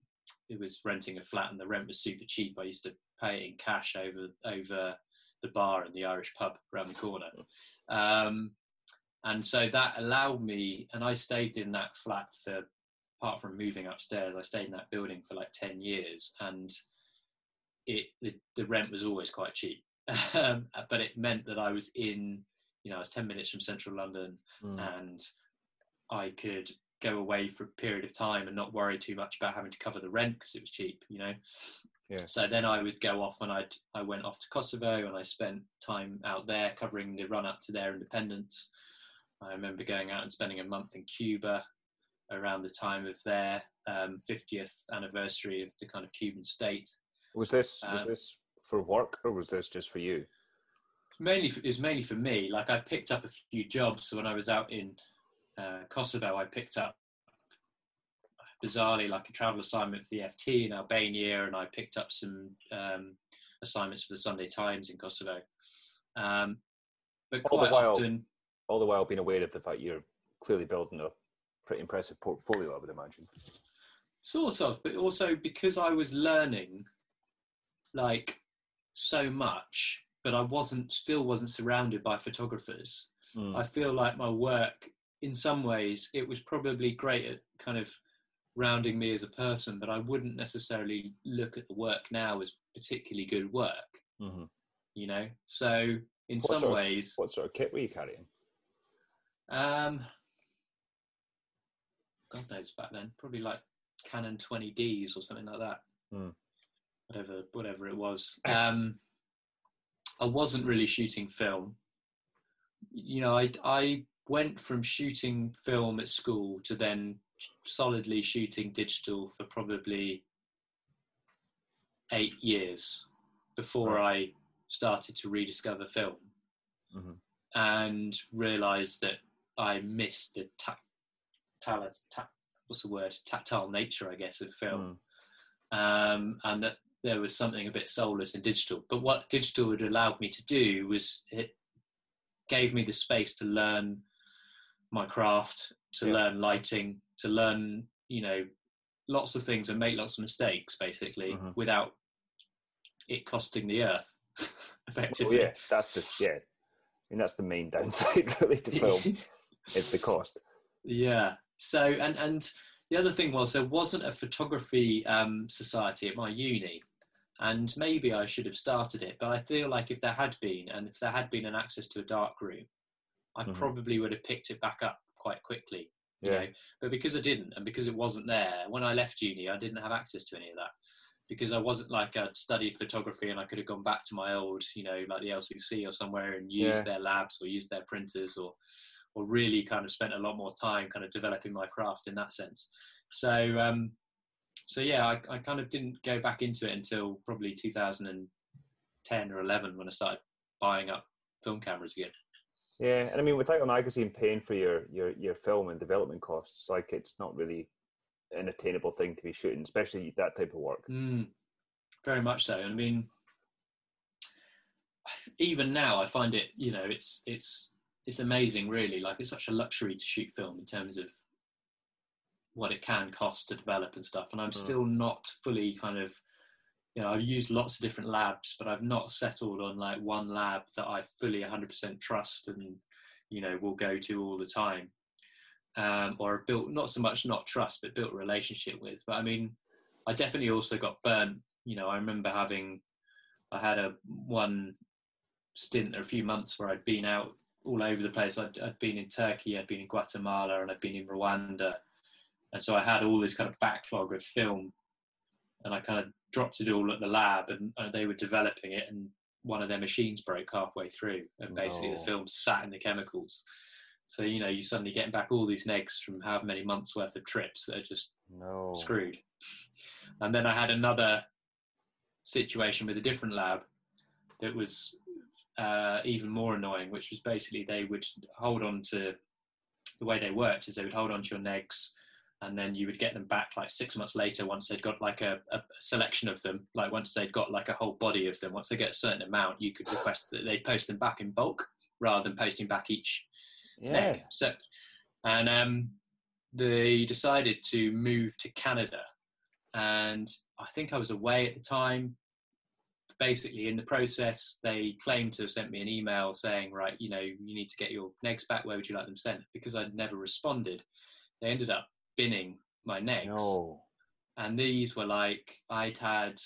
[SPEAKER 2] who was renting a flat, and the rent was super cheap. I used to pay it in cash over over the bar in the Irish pub around the corner. Um, and so that allowed me and i stayed in that flat for apart from moving upstairs i stayed in that building for like 10 years and it the, the rent was always quite cheap um, but it meant that i was in you know i was 10 minutes from central london
[SPEAKER 1] Mm.
[SPEAKER 2] and i could go away for a period of time and not worry too much about having to cover the rent because it was cheap you know
[SPEAKER 1] Yeah.
[SPEAKER 2] so then i would go off and i'd i went off to kosovo and i spent time out there covering the run up to their independence i remember going out and spending a month in cuba around the time of their um, 50th anniversary of the kind of cuban state
[SPEAKER 1] Was this was
[SPEAKER 2] Um,
[SPEAKER 1] this for work or was this just for you?
[SPEAKER 2] mainly for, it was mainly for me. Like I picked up a few jobs. When I was out in uh, Kosovo, I picked up bizarrely like a travel assignment for the FT in Albania, and I picked up some um, assignments for the Sunday Times in Kosovo. Um, but
[SPEAKER 1] All the while-
[SPEAKER 2] often,
[SPEAKER 1] All the while being aware of the fact you're clearly building a pretty impressive portfolio, I would imagine.
[SPEAKER 2] sort of, but also because I was learning like so much, but I wasn't still wasn't surrounded by photographers.
[SPEAKER 1] Mm.
[SPEAKER 2] I feel like my work, in some ways, it was probably great at kind of rounding me as a person, but I wouldn't necessarily look at the work now as particularly good work,
[SPEAKER 1] hmm
[SPEAKER 2] you know? So, in
[SPEAKER 1] What
[SPEAKER 2] some
[SPEAKER 1] sort of-
[SPEAKER 2] ways,
[SPEAKER 1] What sort of kit were you carrying?
[SPEAKER 2] um, God knows back then, probably like Canon 20Ds or something like that.
[SPEAKER 1] Hmm.
[SPEAKER 2] Whatever, whatever it was. Um, I wasn't really shooting film. You know, I I went from shooting film at school to then solidly shooting digital for probably eight years before
[SPEAKER 1] Right.
[SPEAKER 2] I started to rediscover film
[SPEAKER 1] Mhm.
[SPEAKER 2] and realised that I missed the ta- ta- what's the word tactile nature, I guess, of film,
[SPEAKER 1] Mm.
[SPEAKER 2] um, and that there was something a bit soulless in digital. But what digital had allowed me to do was it gave me the space to learn my craft, to
[SPEAKER 1] Yeah.
[SPEAKER 2] learn lighting, to learn, you know, lots of things and make lots of mistakes, basically,
[SPEAKER 1] Mhm.
[SPEAKER 2] without it costing the earth. Effectively.
[SPEAKER 1] Oh, yeah, that's the yeah. I mean, that's the main downside really to film. it's the cost.
[SPEAKER 2] Yeah. So and and the other thing was there wasn't a photography um, society at my uni, and maybe I should have started it. But I feel like if there had been, and if there had been an access to a dark room, I
[SPEAKER 1] Mhm.
[SPEAKER 2] probably would have picked it back up quite quickly. You
[SPEAKER 1] Yeah.
[SPEAKER 2] know? But because I didn't, and because it wasn't there when I left uni, I didn't have access to any of that. Because I wasn't like I'd studied photography and I could have gone back to my old, you know, like the LCC or somewhere and used
[SPEAKER 1] Yeah.
[SPEAKER 2] their labs or used their printers or or really kind of spent a lot more time kind of developing my craft in that sense. So um, so yeah, I, I kind of didn't go back into it until probably 2010 or 11 when I started buying up film cameras again.
[SPEAKER 1] Yeah, and I mean, without a magazine paying for your your your film and development costs, like it's not really an attainable thing to be shooting, especially that type of work.
[SPEAKER 2] Mm, very much so. And I mean, even now, I find it. You know, it's it's it's amazing, really. Like it's such a luxury to shoot film in terms of what it can cost to develop and stuff. And I'm
[SPEAKER 1] Mm.
[SPEAKER 2] still not fully kind of. You know, I've used lots of different labs, but I've not settled on like one lab that I fully 100% trust and, you know, will go to all the time. Um, or have built not so much not trust, but built relationship with. But I mean, I definitely also got burnt. You know, I remember having, I had a one stint or a few months where I'd been out all over the place. I'd, I'd been in Turkey, I'd been in Guatemala, and I'd been in Rwanda, and so I had all this kind of backlog of film, and I kind of dropped it all at the lab, and, and they were developing it, and one of their machines broke halfway through, and basically
[SPEAKER 1] No.
[SPEAKER 2] the film sat in the chemicals. So you know, you suddenly getting back all these negs from however many months worth of trips that are just
[SPEAKER 1] No.
[SPEAKER 2] screwed. And then I had another situation with a different lab that was uh, even more annoying, which was basically they would hold on to the way they worked is they would hold on to your negs and then you would get them back like six months later once they'd got like a, a selection of them like once they'd got like a whole body of them once they get a certain amount you could request that they post them back in bulk rather than posting back each
[SPEAKER 1] Yeah.
[SPEAKER 2] neg. So, and um, they decided to move to Canada. And I think I was away at the time. Basically, in the process, they claimed to have sent me an email saying, right, you know, you need to get your negs back. Where would you like them sent? Because I'd never responded. They ended up binning my negs.
[SPEAKER 1] No.
[SPEAKER 2] and these were like I'd had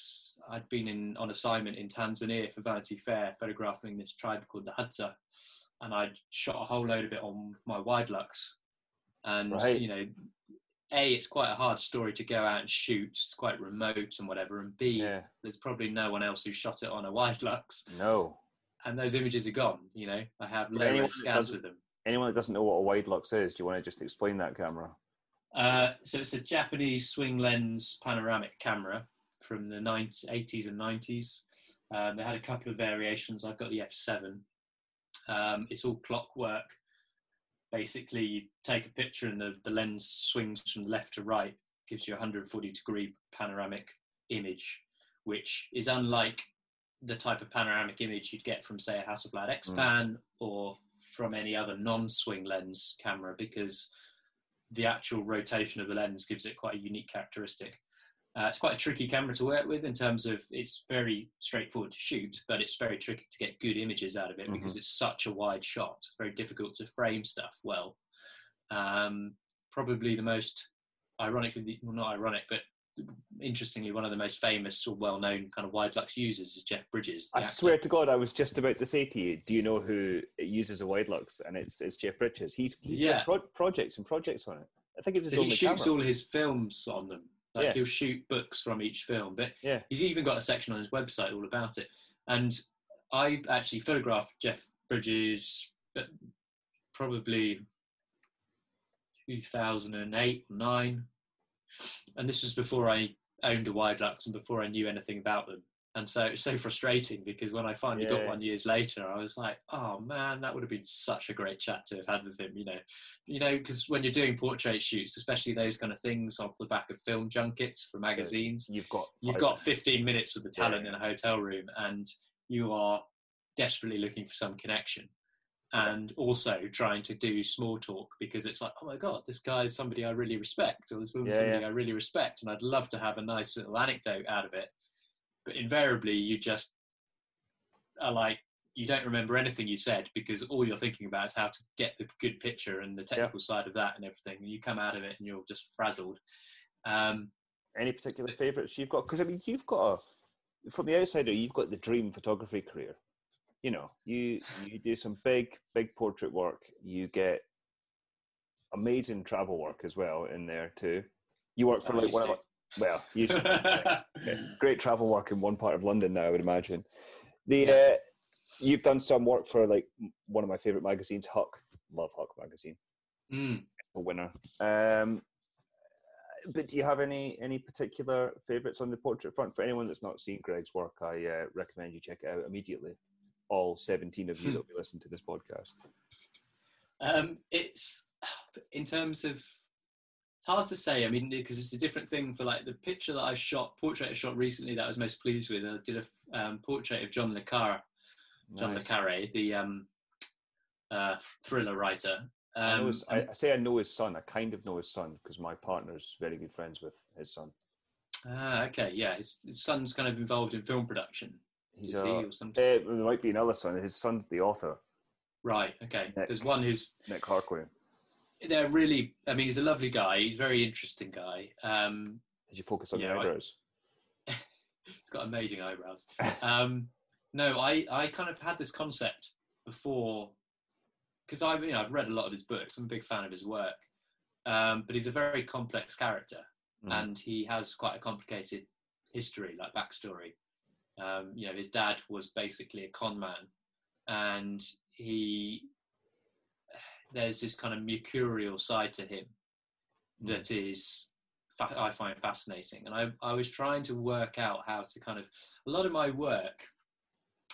[SPEAKER 2] I'd been in on assignment in Tanzania for Vanity Fair photographing this tribe called the Hadza and I'd shot a whole load of it on my Widelux and
[SPEAKER 1] Right.
[SPEAKER 2] you know a it's quite a hard story to go out and shoot it's quite remote and whatever and b
[SPEAKER 1] Yeah.
[SPEAKER 2] there's probably no one else who shot it on a wide lux
[SPEAKER 1] No.
[SPEAKER 2] and those images are gone you know I have
[SPEAKER 1] anyone
[SPEAKER 2] low scans of them
[SPEAKER 1] Anyone that doesn't know what a Widelux is, do you want to just explain that camera?
[SPEAKER 2] Uh, so it's a Japanese swing lens panoramic camera from the 90s, 80s and 90s. Um, they had a couple of variations. I've got the F7. Um, it's all clockwork. Basically, you take a picture and the, the lens swings from left to right, gives you a 140 degree panoramic image, which is unlike the type of panoramic image you'd get from, say, a Hasselblad X-Pan or from any other non-swing lens camera, because the actual rotation of the lens gives it quite a unique characteristic. Uh, it's quite a tricky camera to work with in terms of it's very straightforward to shoot, but it's very tricky to get good images out of it because it's such a wide shot. Very difficult to frame stuff well. Um, probably the most ironically, well, not ironic, but interestingly, one of the most famous or well-known kind of Widelux users is Jeff Bridges.
[SPEAKER 1] I
[SPEAKER 2] actor.
[SPEAKER 1] swear to God, I was just about to say to you, do you know who uses a Widelux? And it's it's Jeff Bridges. He's he's
[SPEAKER 2] Yeah.
[SPEAKER 1] got pro- projects and projects on it. I think it's his
[SPEAKER 2] So he shoots
[SPEAKER 1] camera.
[SPEAKER 2] all his films on them. Like
[SPEAKER 1] Yeah.
[SPEAKER 2] he'll shoot books from each film, but
[SPEAKER 1] Yeah.
[SPEAKER 2] he's even got a section on his website all about it. And I actually photographed Jeff Bridges uh, probably 2008 9 and this was before i owned a Widelux and before i knew anything about them. And so it was so frustrating because when i finally got one years later i was like oh man that would have been such a great chat to have had with him you know. You know because when you're doing portrait shoots especially those kind of things off the back of film junkets for magazines
[SPEAKER 1] You've got
[SPEAKER 2] you've got 15 minutes with the
[SPEAKER 1] Yeah,
[SPEAKER 2] talent in a hotel room and you are desperately looking for some connection and also trying to do small talk because it's like oh my god this guy is somebody i really respect or this woman's
[SPEAKER 1] Yeah,
[SPEAKER 2] somebody
[SPEAKER 1] yeah.
[SPEAKER 2] i really respect and i'd love to have a nice little anecdote out of it but invariably you just are like you don't remember anything you said because all you're thinking about is how to get the good picture and the technical side of that and everything and you come out of it and you're just frazzled um,
[SPEAKER 1] any particular favourites you've got? Because I mean, you've got a from the outsider, you've got the dream photography career. You know, you you do some big big portrait work. You get amazing travel work as well in there too. You work for
[SPEAKER 2] I
[SPEAKER 1] like
[SPEAKER 2] used
[SPEAKER 1] one of
[SPEAKER 2] to.
[SPEAKER 1] my- well, you. Okay. great travel work in one part of London now, I would imagine. The uh, you've done some work for like one of my favorite magazines, Huck. Love Huck magazine,
[SPEAKER 2] Mm.
[SPEAKER 1] a winner. Um, but do you have any any particular favourites on the portrait front? For anyone that's not seen Greg's work, I uh, recommend you check it out immediately. All seventeen of you
[SPEAKER 2] Hmm.
[SPEAKER 1] that will listen to this podcast.
[SPEAKER 2] Um, it's in terms of it's hard to say. I mean, because it's a different thing for like the picture that I shot, portrait I shot recently that I was most pleased with. I did a um, portrait of John le Carre, John
[SPEAKER 1] Nice.
[SPEAKER 2] le Carre, the um, uh, thriller writer.
[SPEAKER 1] I,
[SPEAKER 2] Um,
[SPEAKER 1] his, I, I say I know his son. I kind of know his son because my partner's very good friends with his son.
[SPEAKER 2] ah, okay, yeah, his, his son's kind of involved in film production.
[SPEAKER 1] He's a, uh,
[SPEAKER 2] or something?
[SPEAKER 1] there might be another son. His son's the author,
[SPEAKER 2] Right, okay.
[SPEAKER 1] Nick.
[SPEAKER 2] There's one who's
[SPEAKER 1] Nick Harkaway.
[SPEAKER 2] they're really. I mean, he's a lovely guy. He's a very interesting guy. Um,
[SPEAKER 1] Did you focus on
[SPEAKER 2] Yeah,
[SPEAKER 1] the
[SPEAKER 2] I-
[SPEAKER 1] eyebrows?
[SPEAKER 2] He's got amazing eyebrows. um, no, I, I kind of had this concept before because I've you know I've read a lot of his books. I'm a big fan of his work, um, but he's a very complex character,
[SPEAKER 1] Mhm.
[SPEAKER 2] and he has quite a complicated history, like backstory. Um, you know, his dad was basically a con man, and he there's this kind of mercurial side to him that is I find fascinating, and I, I was trying to work out how to kind of a lot of my work,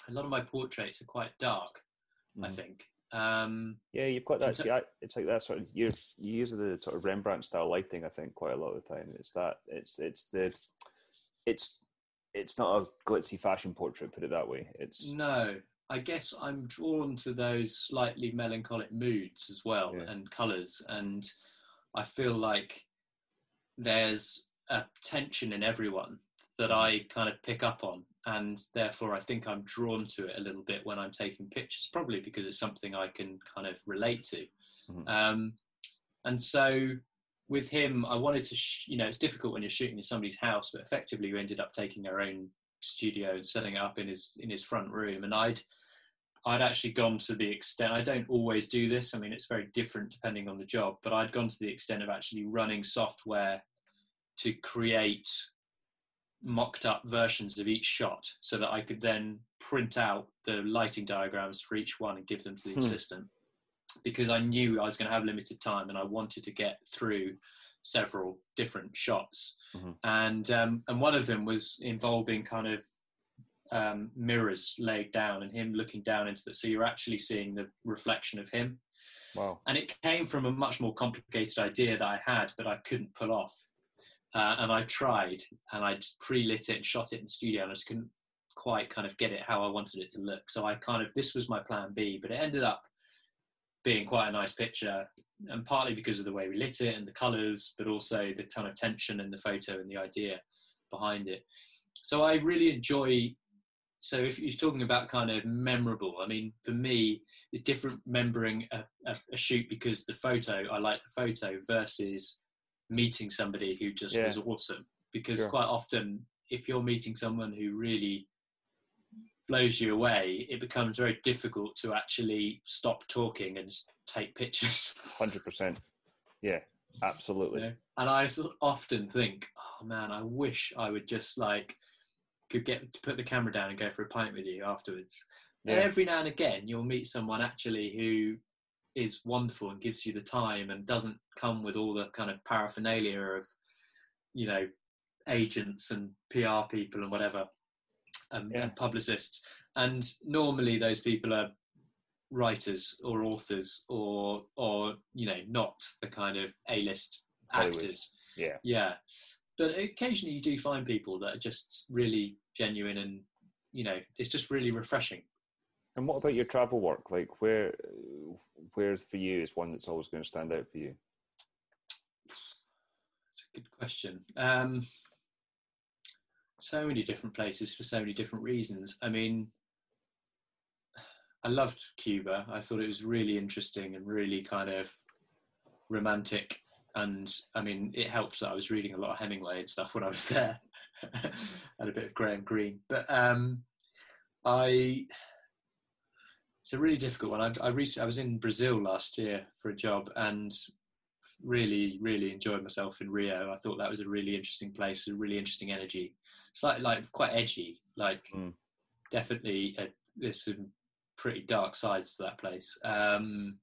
[SPEAKER 2] a lot of my portraits are quite dark. I
[SPEAKER 1] Mhm.
[SPEAKER 2] think. Um,
[SPEAKER 1] Yeah, you've got that. See, I, it's like that sort of you you use the sort of Rembrandt style lighting. I think quite a lot of the time. It's that. It's it's the it's it's not a glitzy fashion portrait. Put it that way. It's
[SPEAKER 2] no, I guess I'm drawn to those slightly melancholic moods as well
[SPEAKER 1] Yeah.
[SPEAKER 2] and colours, and I feel like there's a tension in everyone that
[SPEAKER 1] Mm-hmm.
[SPEAKER 2] I kind of pick up on, and therefore I think I'm drawn to it a little bit when I'm taking pictures, probably because it's something I can kind of relate to.
[SPEAKER 1] Mhm.
[SPEAKER 2] Um, and so with him, I wanted to, sh- you know, it's difficult when you're shooting in somebody's house, but effectively we ended up taking our own studio and setting it up in his in his front room. And I'd I'd actually gone to the extent I don't always do this. I mean, it's very different depending on the job, but I'd gone to the extent of actually running software to create mocked up versions of each shot so that I could then print out the lighting diagrams for each one and give them to the
[SPEAKER 1] Hmm.
[SPEAKER 2] assistant because I knew I was going to have limited time and I wanted to get through several different shots.
[SPEAKER 1] Mhm.
[SPEAKER 2] And um, and one of them was involving kind of um, mirrors laid down and him looking down into the so you're actually seeing the reflection of him.
[SPEAKER 1] wow.
[SPEAKER 2] And it came from a much more complicated idea that I had, but I couldn't pull off. uh, and I tried, and I pre-lit it and shot it in the studio, and I just couldn't quite kind of get it how I wanted it to look. So I kind of this was my plan B, but it ended up being quite a nice picture, and partly because of the way we lit it and the colours, but also the ton of tension in the photo and the idea behind it. So I really enjoy. So if you're talking about kind of memorable, I mean, for me, it's different remembering a, a, a shoot because the photo, I like the photo versus meeting somebody who just
[SPEAKER 1] Yeah.
[SPEAKER 2] was awesome. Because
[SPEAKER 1] Sure.
[SPEAKER 2] quite often, if you're meeting someone who really blows you away, it becomes very difficult to actually stop talking and take pictures.
[SPEAKER 1] Hundred percent. Yeah, absolutely.
[SPEAKER 2] you know? And I often think, oh man, I wish I would just like could get to put the camera down and go for a pint with you afterwards. And
[SPEAKER 1] Yeah.
[SPEAKER 2] every now and again, you'll meet someone actually who is wonderful and gives you the time and doesn't come with all the kind of paraphernalia of, you know, agents and PR people and whatever, um,
[SPEAKER 1] Yeah.
[SPEAKER 2] and publicists. And normally those people are writers or authors or or you know not the kind of A-list
[SPEAKER 1] Hollywood.
[SPEAKER 2] actors.
[SPEAKER 1] Yeah.
[SPEAKER 2] Yeah, but occasionally you do find people that are just really genuine and you know it's just really refreshing.
[SPEAKER 1] And what about your travel work? Like, where, where's for you is one that's always going to stand out for you?
[SPEAKER 2] It's a good question. Um, so many different places for so many different reasons. I mean, I loved Cuba. I thought it was really interesting and really kind of romantic. And I mean, it helps that I was reading a lot of Hemingway and stuff when I was there, and a bit of Graham Greene. But um, I, it's a really difficult one. I, I recently I was in Brazil last year for a job, and really, really enjoyed myself in Rio. I thought that was a really interesting place, a really interesting energy. Slightly like quite edgy, like
[SPEAKER 1] Mm.
[SPEAKER 2] definitely uh there's some pretty dark sides to that place. Um,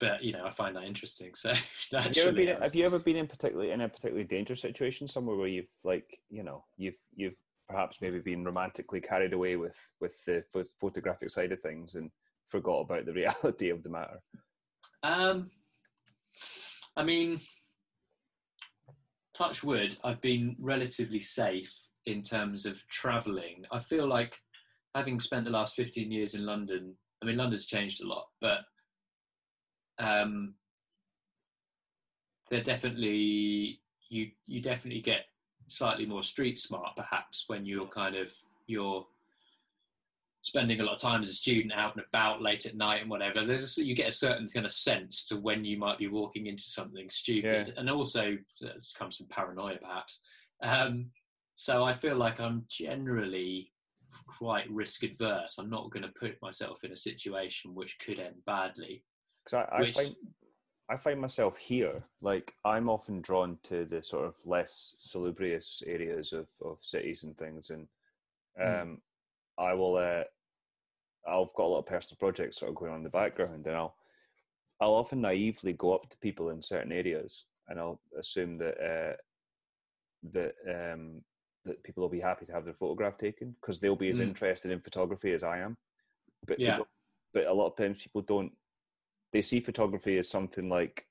[SPEAKER 2] but you know, I find that interesting. So
[SPEAKER 1] Have you ever been? Have you ever been in particularly in a particularly dangerous situation somewhere where you've like you know you've you've perhaps maybe been romantically carried away with with the pho- photographic side of things and forgot about the reality of the matter?
[SPEAKER 2] Um, I mean, touch wood, I've been relatively safe in terms of travelling. I feel like having spent the last 15 years in London, I mean, London's changed a lot, but um, they're definitely, you, you definitely get slightly more street smart perhaps when you're kind of, you're spending a lot of time as a student out and about late at night and whatever there's a, you get a certain kind of sense to when you might be walking into something stupid. And also uh, it comes from paranoia perhaps. Um, so i feel like i'm generally quite risk adverse. I'm not going to put myself in a situation which could end badly
[SPEAKER 1] Because I, I
[SPEAKER 2] Which-
[SPEAKER 1] find I find myself here. Like I'm often drawn to the sort of less salubrious areas of of cities and things, and
[SPEAKER 2] Mm.
[SPEAKER 1] I will. Uh, I've got a lot of personal projects sort of going on in the background, and I'll I'll often naively go up to people in certain areas, and I'll assume that uh, that um, that people will be happy to have their photograph taken because they'll be as
[SPEAKER 2] Mm.
[SPEAKER 1] interested in photography as I am. But
[SPEAKER 2] Yeah.
[SPEAKER 1] people, but a lot of times people don't. They see photography as something like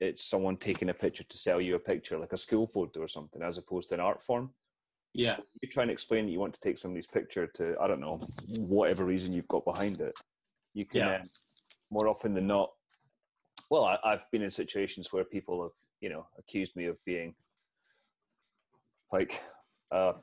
[SPEAKER 1] it's someone taking a picture to sell you a picture, like a school photo or something, as opposed to an art form
[SPEAKER 2] yeah
[SPEAKER 1] you try and explain that you want to take somebody's picture to I don't know whatever reason you've got behind it, you can
[SPEAKER 2] Yeah.
[SPEAKER 1] uh, more often than not. Well, I, I've been in situations where people have you know accused me of being like a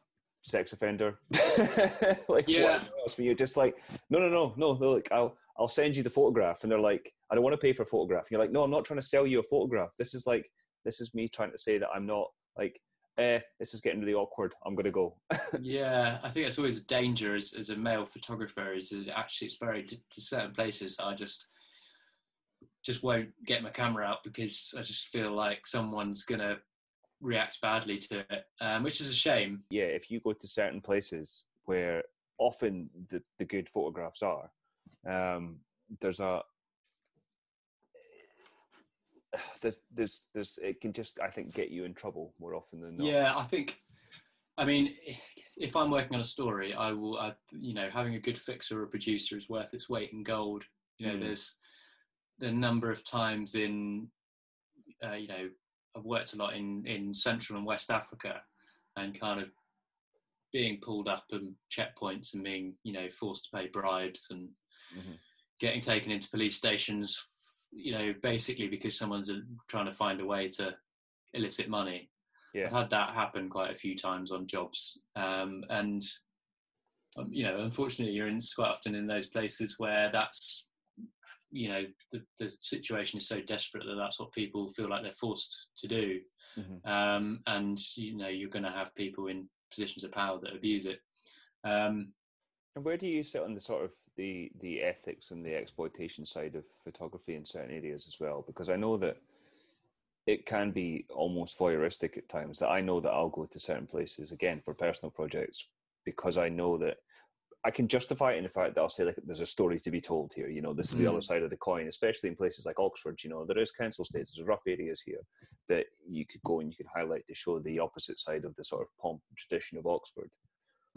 [SPEAKER 1] sex offender, like
[SPEAKER 2] Yeah.
[SPEAKER 1] else. But you're just like, no, no, no, no, no. Like I'll I'll send you the photograph, and they're like, I don't want to pay for a photograph. And you're like, no, I'm not trying to sell you a photograph. This is like this is me trying to say that I'm not like eh, this is getting really awkward. I'm gonna go.
[SPEAKER 2] yeah i think it's always a danger as, as a male photographer is actually it's very to certain places i just just won't get my camera out because i just feel like someone's gonna react badly to it um, which is a shame
[SPEAKER 1] yeah, if you go to certain places where often the, the good photographs are, um, there's a there's there's there's it can just I think get you in trouble more often than not.
[SPEAKER 2] yeah i think i mean if i'm working on a story i will I, you know having a good fixer or producer is worth its weight in gold you know
[SPEAKER 1] Mm.
[SPEAKER 2] there's the number of times in uh, you know I've worked a lot in in Central and West Africa, and kind of being pulled up and checkpoints and being you know forced to pay bribes and
[SPEAKER 1] Mhm.
[SPEAKER 2] getting taken into police stations, you know, basically because someone's uh, trying to find a way to illicit money.
[SPEAKER 1] Yeah.
[SPEAKER 2] I've had that happen quite a few times on jobs, um, and um, you know, unfortunately, you're in quite often in those places where that's you know the, the situation is so desperate that that's what people feel like they're forced to do,
[SPEAKER 1] Mhm.
[SPEAKER 2] um, and you know you're going to have people in positions of power that abuse it. Um,
[SPEAKER 1] And where do you sit on the sort of the the ethics and the exploitation side of photography in certain areas as well? Because I know that it can be almost voyeuristic at times. That I know that I'll go to certain places again for personal projects because I know that I can justify it in the fact that I'll say like there's a story to be told here. You know, this is the other
[SPEAKER 2] Mm.
[SPEAKER 1] side of the coin, especially in places like Oxford. You know, there is council estates, there's rough areas here that you could go and you could highlight to show the opposite side of the sort of pomp and tradition of Oxford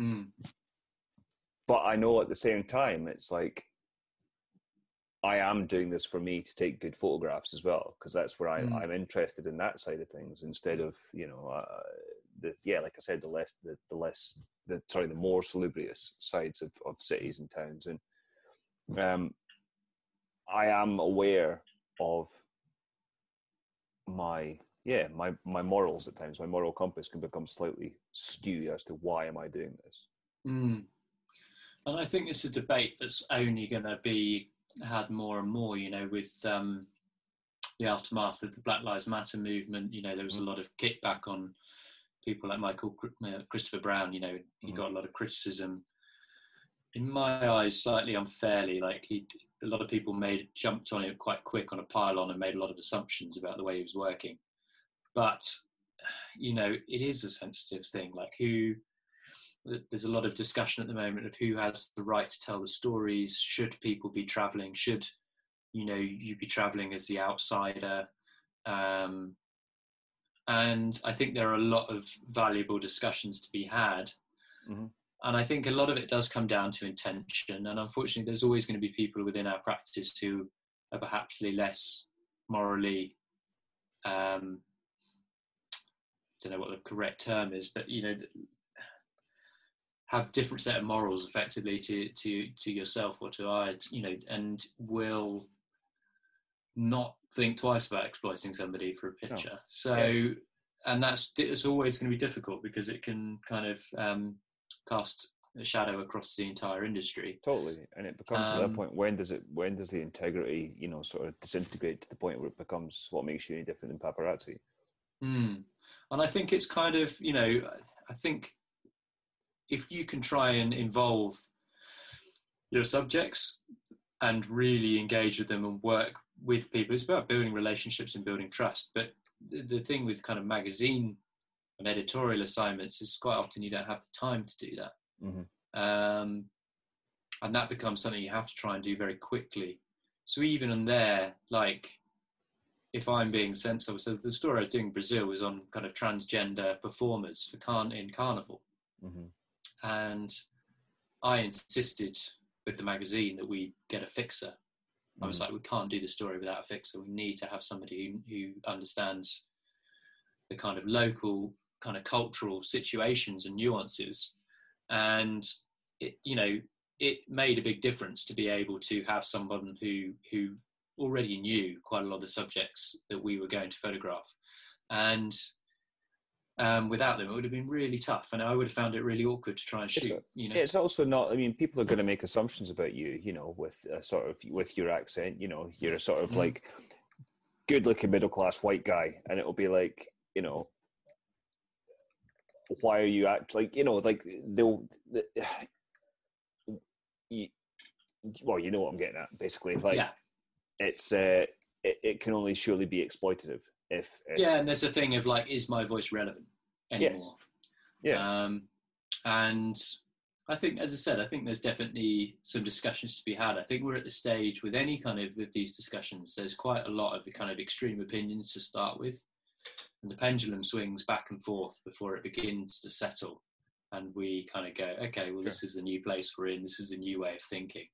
[SPEAKER 2] mm,
[SPEAKER 1] but I know at the same time it's like I am doing this for me to take good photographs as well because that's where I,
[SPEAKER 2] Mm.
[SPEAKER 1] I'm interested in that side of things instead of you know uh, the yeah like I said the less the, the less the sorry the more salubrious sides of, of cities and towns and um I am aware of my yeah my my morals at times my moral compass can become slightly skew as to why am I doing this
[SPEAKER 2] mm. And I think it's a debate that's only going to be had more and more. You know, with um, the aftermath of the Black Lives Matter movement, you know, there was a lot of kickback on people like Michael uh, Christopher Brown. You know, he
[SPEAKER 1] Mhm.
[SPEAKER 2] got a lot of criticism. In my eyes, slightly unfairly. Like he, a lot of people made jumped on it quite quick on a pylon and made a lot of assumptions about the way he was working. But you know, it is a sensitive thing. Like who there's a lot of discussion at the moment of who has the right to tell the stories. Should people be traveling? Should you know you be traveling as the outsider? Um, and i think there are a lot of valuable discussions to be had.
[SPEAKER 1] Mhm.
[SPEAKER 2] and i think a lot of it does come down to intention. And unfortunately there's always going to be people within our practice who are perhaps less morally um, don't know what the correct term is but you know have different set of morals effectively to to to yourself or to I, you know, and will not think twice about exploiting somebody for a picture. So,
[SPEAKER 1] Yeah.
[SPEAKER 2] and that's it's always going to be difficult because it can kind of um, cast a shadow across the entire industry.
[SPEAKER 1] Totally, and it becomes at that
[SPEAKER 2] Um,
[SPEAKER 1] point when does it when does the integrity you know sort of disintegrate to the point where it becomes what makes you any different than paparazzi?
[SPEAKER 2] Mm. And I think it's kind of, you know, I think if you can try and involve your subjects and really engage with them and work with people, it's about building relationships and building trust. But the, the thing with kind of magazine and editorial assignments is quite often you don't have the time to do that.
[SPEAKER 1] Mhm.
[SPEAKER 2] Um, and that becomes something you have to try and do very quickly. So even on there, like if I'm being sensible, so the story I was doing in Brazil was on kind of transgender performers for carn in carnival,
[SPEAKER 1] hmm
[SPEAKER 2] and I insisted with the magazine that we get a fixer. I was
[SPEAKER 1] Mhm.
[SPEAKER 2] like, we can't do the story without a fixer. We need to have somebody who, who understands the kind of local, kind of cultural situations and nuances. And it, you know, it made a big difference to be able to have someone who who already knew quite a lot of the subjects that we were going to photograph, and um, without them, it would have been really tough, and I would have found it really awkward to try and shoot.
[SPEAKER 1] a-
[SPEAKER 2] You know,
[SPEAKER 1] It's also not. I mean, people are going to make assumptions about you. You know, with a sort of with your accent. You know, you're a sort of
[SPEAKER 2] Mhm.
[SPEAKER 1] like good-looking middle-class white guy, and it'll be like, you know, why are you act like you know like they'll. The, you, well, you know what I'm getting at. Basically, like
[SPEAKER 2] yeah.
[SPEAKER 1] it's uh, it, it can only surely be exploitative if, if
[SPEAKER 2] yeah and there's a thing of like is my voice relevant
[SPEAKER 1] Yes.
[SPEAKER 2] anymore?
[SPEAKER 1] Yeah.
[SPEAKER 2] Um, and i think as i said i think there's definitely some discussions to be had. I think we're at the stage with any kind of with these discussions there's quite a lot of the kind of extreme opinions to start with. And the pendulum swings back and forth before it begins to settle. And we kind of go okay well this is a new place we're in. This is a new way of thinking.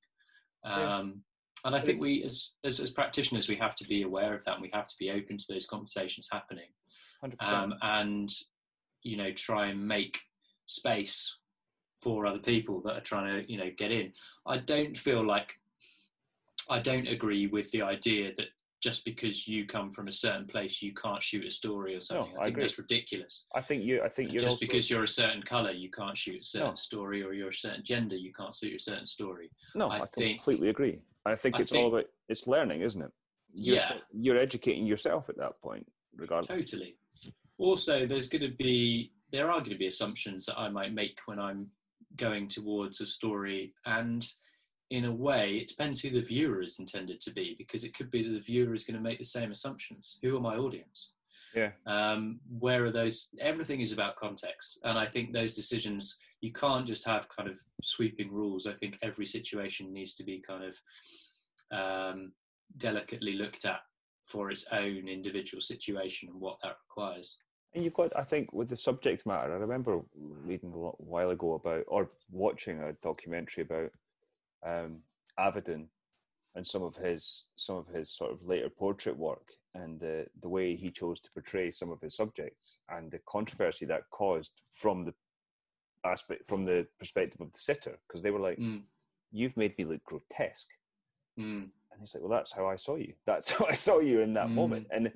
[SPEAKER 1] Yeah.
[SPEAKER 2] um, and I think we, as, as as practitioners, we have to be aware of that. and We have to be open to those conversations happening. um, and you know try and make space for other people that are trying to you know get in. I don't feel like I don't agree with the idea that just because you come from a certain place you can't shoot a story or something.
[SPEAKER 1] I
[SPEAKER 2] I think
[SPEAKER 1] agree.
[SPEAKER 2] that's ridiculous.
[SPEAKER 1] I think you. I think you're
[SPEAKER 2] just because you're a certain color, you can't shoot a certain
[SPEAKER 1] No.
[SPEAKER 2] story, or you're a certain gender, you can't shoot a certain story.
[SPEAKER 1] No,
[SPEAKER 2] I
[SPEAKER 1] I,
[SPEAKER 2] think-
[SPEAKER 1] completely agree. I think
[SPEAKER 2] I
[SPEAKER 1] it's all about it's learning, isn't it? You're
[SPEAKER 2] yeah,
[SPEAKER 1] you're educating yourself at that point, regardless.
[SPEAKER 2] totally. Also, there's going to be there are going to be assumptions that I might make when I'm going towards a story, and in a way, it depends who the viewer is intended to be, because it could be that the viewer is going to make the same assumptions. Who are my audience?
[SPEAKER 1] Yeah.
[SPEAKER 2] um, where are those everything is about context and i think those decisions you can't just have kind of sweeping rules i think every situation needs to be kind of um, delicately looked at for its own individual situation and what that requires
[SPEAKER 1] And you've got, I think, with the subject matter. I remember reading a lot, while ago about, or watching a documentary about um, Avedon and some of his some of his sort of later portrait work and the the way he chose to portray some of his subjects and the controversy that caused from the aspect from the perspective of the sitter because they were like,
[SPEAKER 2] Mm.
[SPEAKER 1] "You've made me look grotesque."
[SPEAKER 2] Mm.
[SPEAKER 1] And he's like, well, that's how I saw you. That's how I saw you in that
[SPEAKER 2] Mm.
[SPEAKER 1] moment. And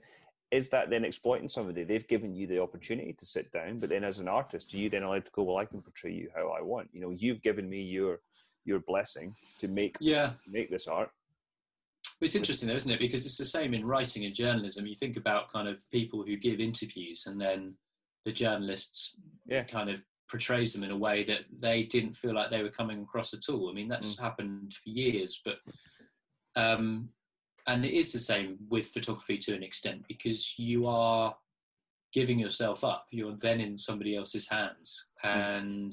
[SPEAKER 1] is that then exploiting somebody? They've given you the opportunity to sit down, but then as an artist, are you then allowed to go, well, I can portray you how I want? You know, you've given me your your blessing to make
[SPEAKER 2] yeah
[SPEAKER 1] make this art.
[SPEAKER 2] It's interesting though isn't it? Because it's the same in writing and journalism. You think about kind of people who give interviews and then the journalists
[SPEAKER 1] Yeah.
[SPEAKER 2] kind of portrays them in a way that they didn't feel like they were coming across at all. I mean
[SPEAKER 1] Mm.
[SPEAKER 2] that's happened for years but um and it is the same with photography to an extent because you are giving yourself up. You're then in somebody else's hands and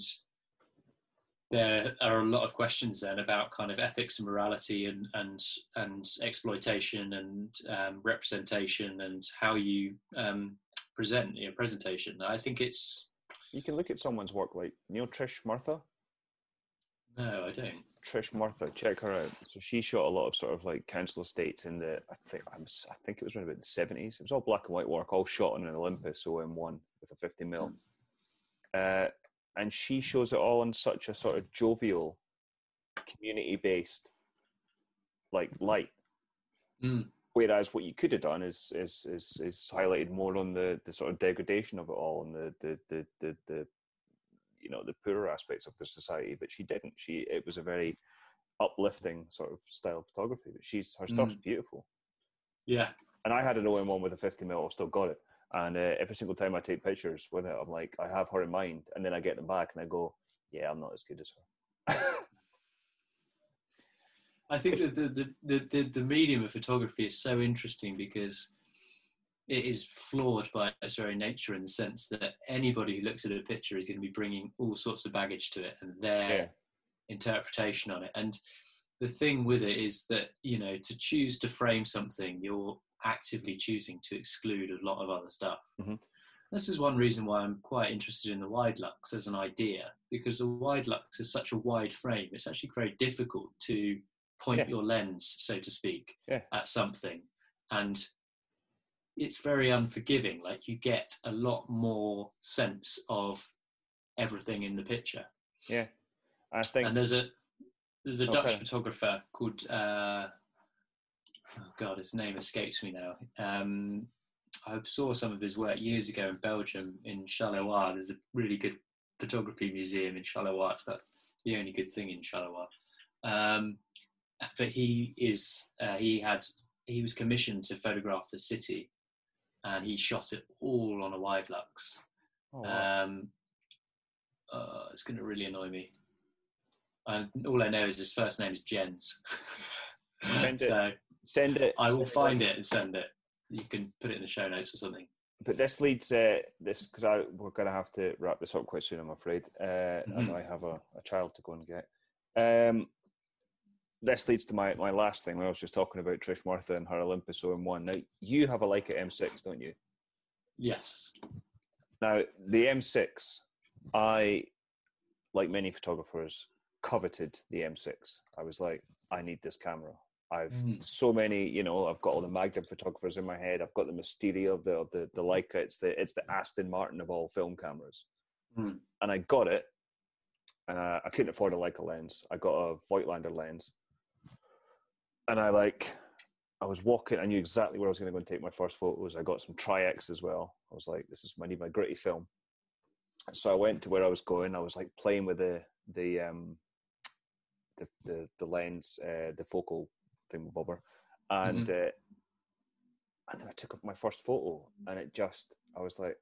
[SPEAKER 2] there are a lot of questions then about kind of ethics and morality and and and exploitation and um, representation and how you um, present your presentation. I think it's
[SPEAKER 1] You can look at someone's work like Neil Tish Murtha.
[SPEAKER 2] no, I don't.
[SPEAKER 1] Tish Murtha, check her out. So she shot a lot of sort of like council estates in the I think I'm, s- I think it was around about the seventies. It was all black and white work, all shot on an Olympus OM one with a fifty mil. Uh, and she shows it all in such a sort of jovial, community based like light.
[SPEAKER 2] Mm.
[SPEAKER 1] Whereas what you could have done is is is, is highlighted more on the, the sort of degradation of it all and the the, the the the you know the poorer aspects of the society. But she didn't. She it was a very uplifting sort of style of photography. But she's her stuff's beautiful.
[SPEAKER 2] Yeah,
[SPEAKER 1] And I had an OM1 with a 50 mil. I've still got it. And uh, every single time I take pictures with it, I'm like, I have her in mind, and then I get them back and I go, yeah, I'm not as good as her.
[SPEAKER 2] I think that the, the, the, the, medium of photography is so interesting because it is flawed by its very nature in the sense that anybody who looks at a picture is going to be bringing all sorts of baggage to it and their
[SPEAKER 1] Yeah.
[SPEAKER 2] interpretation on it. And the thing with it is that, you know, to choose to frame something, you're actively choosing to exclude a lot of other stuff.
[SPEAKER 1] Mhm.
[SPEAKER 2] This is one reason why I'm quite interested in the Widelux as an idea, because the Widelux is such a wide frame. It's actually very difficult to point
[SPEAKER 1] Yeah.
[SPEAKER 2] your lens, so to speak,
[SPEAKER 1] Yeah.
[SPEAKER 2] at something. And it's very unforgiving. Like you get a lot more sense of everything in the picture.
[SPEAKER 1] Yeah. I think,
[SPEAKER 2] And there's a there's a Dutch photographer called uh, oh god, his name escapes me now. Um, I saw some of his work years ago in Belgium in Charleroi. There's a really good photography museum in Charleroi. It's about the only good thing in Charleroi. Um, but he is uh, he had he was commissioned to photograph the city, and he shot it all on a Widelux.
[SPEAKER 1] oh, wow.
[SPEAKER 2] Um, uh, it's going to really annoy me. And all I know is his first name is Jens. So
[SPEAKER 1] send it.
[SPEAKER 2] I will find it and send it. You can put it in the show notes or something.
[SPEAKER 1] But this leads uh, this because I we're going to have to wrap this up quite soon. I'm afraid, uh, as
[SPEAKER 2] Mhm.
[SPEAKER 1] I have a, a child to go and get. Um, this leads to my, my last thing. I was just talking about Tish Murtha and her Olympus OM1. Now you have a Leica M6, don't you?
[SPEAKER 2] Yes.
[SPEAKER 1] Now the M6, I, like many photographers, coveted the M6. I was like, I need this camera. I've
[SPEAKER 2] Mm.
[SPEAKER 1] so many, you know, I've got all the Magnum photographers in my head. I've got the Mysteria of the of the, the Leica. It's the it's the Aston Martin of all film cameras.
[SPEAKER 2] Mm.
[SPEAKER 1] And I got it. Uh, I couldn't afford a Leica lens. I got a Voigtlander lens. And I like, I was walking. I knew exactly where I was going to go and take my first photos. I got some Tri-X as well. I was like, this is I need my gritty film. So I went to where I was going. I was like playing with the the um the the, the lens, uh, the focal thing with bobber, and uh, and then I took up my first photo, and it just I was like,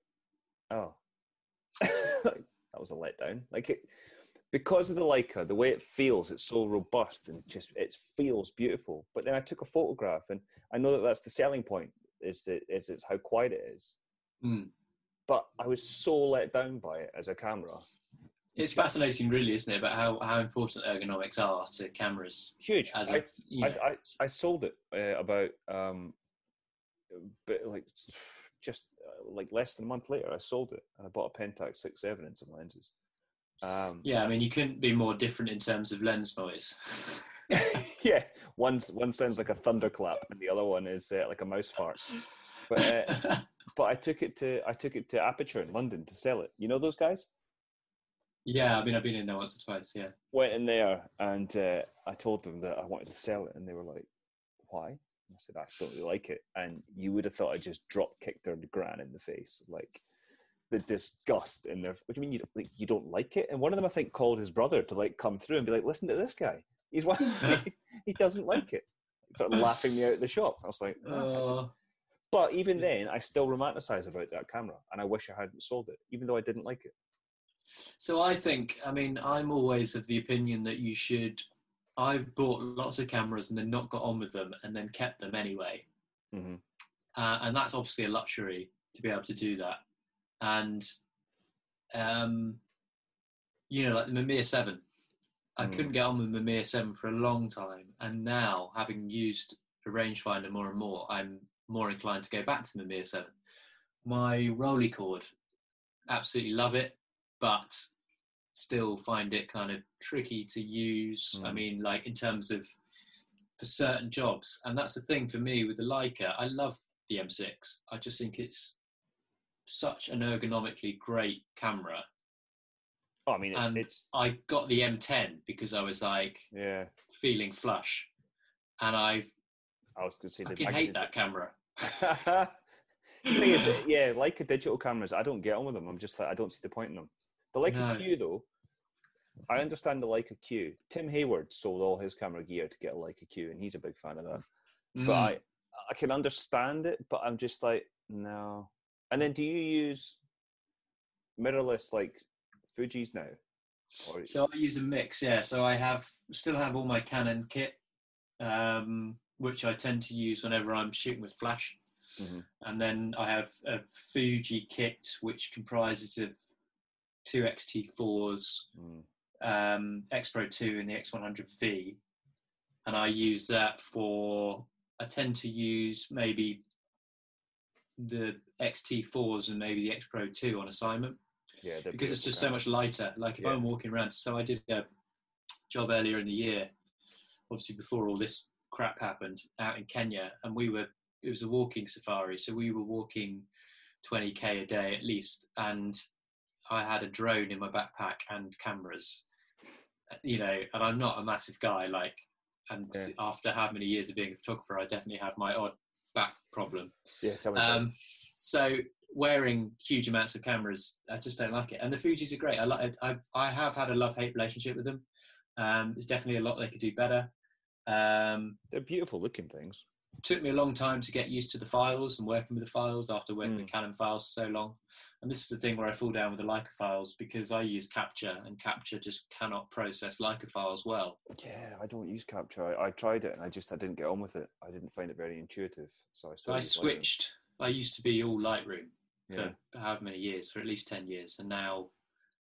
[SPEAKER 1] oh, that was a letdown. Like it because of the Leica, the way it feels, it's so robust and just it feels beautiful. But then I took a photograph, and I know that that's the selling point is that is it's how quiet it is.
[SPEAKER 2] Mm.
[SPEAKER 1] But I was so let down by it as a camera.
[SPEAKER 2] It's fascinating, really, isn't it, about how, how important ergonomics are to cameras.
[SPEAKER 1] Huge.
[SPEAKER 2] As
[SPEAKER 1] I,
[SPEAKER 2] a, you
[SPEAKER 1] I, I, I sold it uh, about um, but like just uh, like less than a month later. I sold it and I bought a Pentax six seven and some lenses. Um,
[SPEAKER 2] yeah, I mean, you couldn't be more different in terms of lens noise.
[SPEAKER 1] yeah. One one sounds like a thunderclap, and the other one is uh, like a mouse fart. But uh, but I took it to I took it to Aperture in London to sell it. You know those guys?
[SPEAKER 2] Yeah, I mean, I've been in there once or twice. Yeah.
[SPEAKER 1] Went in there and uh, I told them that I wanted to sell it, and they were like, "Why?" And I said, "I just don't really like it." And you would have thought I just drop kicked their gran in the face, like the disgust in their. What do you mean you don't, like, you don't like it? And one of them, I think, called his brother to like come through and be like, "Listen to this guy. He's one. he doesn't like it." Sort of laughing me out of the shop. I was like, "Oh,
[SPEAKER 2] Uh,
[SPEAKER 1] But even then, I still romanticize about that camera, and I wish I hadn't sold it, even though I didn't like it.
[SPEAKER 2] So I think, I mean, I'm always of the opinion that you should. I've bought lots of cameras and then not got on with them and then kept them anyway.
[SPEAKER 1] Mm-hmm.
[SPEAKER 2] uh, and that's obviously a luxury to be able to do that. And um, you know, like the Mamiya Seven, I
[SPEAKER 1] Mm.
[SPEAKER 2] couldn't get on with the Mamiya Seven for a long time, and now having used a rangefinder more and more, I'm more inclined to go back to the Mamiya Seven. My Rolleicord, absolutely love it, but still find it kind of tricky to use. I
[SPEAKER 1] Mm.
[SPEAKER 2] mean, like in terms of for certain jobs, and that's the thing for me with the Leica. I love the M6. I just think it's such an ergonomically great camera.
[SPEAKER 1] Oh, I mean, it's,
[SPEAKER 2] And
[SPEAKER 1] it's
[SPEAKER 2] I got the M10 because I was like
[SPEAKER 1] yeah.
[SPEAKER 2] feeling flush, and I've
[SPEAKER 1] I was going to say
[SPEAKER 2] I can hate that camera.
[SPEAKER 1] the thing is, yeah, Leica digital cameras, I don't get on with them. I'm just like, I don't see the point in them. The Leica
[SPEAKER 2] No.
[SPEAKER 1] Q though, I understand the Leica Q. Tim Hayward sold all his camera gear to get a Leica Q, and he's a big fan of that. But
[SPEAKER 2] Mm.
[SPEAKER 1] I, I can understand it, but I'm just like, no. And then, do you use mirrorless like Fuji's now? Or,
[SPEAKER 2] So I use a mix, yeah. So I have still have all my Canon kit, um, which I tend to use whenever I'm shooting with flash,
[SPEAKER 1] Mhm.
[SPEAKER 2] and then I have a Fuji kit which comprises of two X-T4s,
[SPEAKER 1] Mm,
[SPEAKER 2] um, X Pro 2, and the X100V, and I use that for. I tend to use maybe the X-T4s and maybe the X Pro 2 on assignment
[SPEAKER 1] yeah,
[SPEAKER 2] because it's just so much lighter. Like if
[SPEAKER 1] Yeah.
[SPEAKER 2] I'm walking around, so I did a job earlier in the year, obviously before all this crap happened, out in Kenya, and we were it was a walking safari, so we were walking 20k a day at least, and I had a drone in my backpack and cameras, you know, and I'm not a massive guy, like, and
[SPEAKER 1] Yeah.
[SPEAKER 2] after how many years of being a photographer, I definitely have my odd back problem.
[SPEAKER 1] Yeah, tell me.
[SPEAKER 2] Um, so wearing huge amounts of cameras, I just don't like it. And the Fuji's are great. I like. I've I have had a love hate relationship with them. Um, there's definitely a lot they could do better. Um,
[SPEAKER 1] They're beautiful looking things.
[SPEAKER 2] Took me a long time to get used to the files and working with the files after working
[SPEAKER 1] Mm.
[SPEAKER 2] with Canon files for so long. And this is the thing where I fall down with the Leica files because I use Capture and Capture just cannot process Leica files well.
[SPEAKER 1] Yeah, I don't use Capture. I, I tried it and I just I didn't get on with it. I didn't find it very intuitive, so I
[SPEAKER 2] So I
[SPEAKER 1] use Lightroom.
[SPEAKER 2] switched. I used to be all Lightroom.
[SPEAKER 1] Yeah.
[SPEAKER 2] for however many years, for at least ten years, and now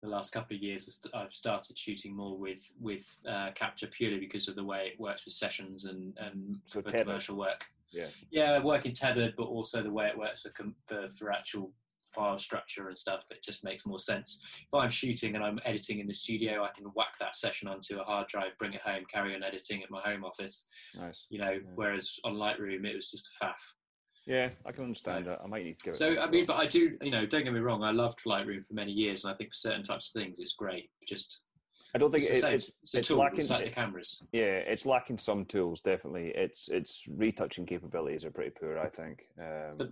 [SPEAKER 2] the last couple of years I've started shooting more with with uh, capture purely because of the way it works with sessions and and
[SPEAKER 1] So
[SPEAKER 2] for
[SPEAKER 1] tethered.
[SPEAKER 2] commercial work.
[SPEAKER 1] Yeah.
[SPEAKER 2] Yeah, working tethered, but also the way it works for com- for, for actual file structure and stuff. It just makes more sense. If I'm shooting and I'm editing in the studio, I can whack that session onto a hard drive, bring it home, carry on editing at my home office.
[SPEAKER 1] Nice.
[SPEAKER 2] You know, whereas on Lightroom it was just a faff.
[SPEAKER 1] Yeah, I can understand that. I might need to give it.
[SPEAKER 2] So I mean, but I do, you know, don't get me wrong. I loved Lightroom for many years, and I think for certain types of things, it's great. Just
[SPEAKER 1] I don't think
[SPEAKER 2] it's,
[SPEAKER 1] it, it's
[SPEAKER 2] it's
[SPEAKER 1] it's lacking-
[SPEAKER 2] It's like the cameras.
[SPEAKER 1] yeah, it's lacking some tools. Definitely, its its retouching capabilities are pretty poor. I think. Um,
[SPEAKER 2] But-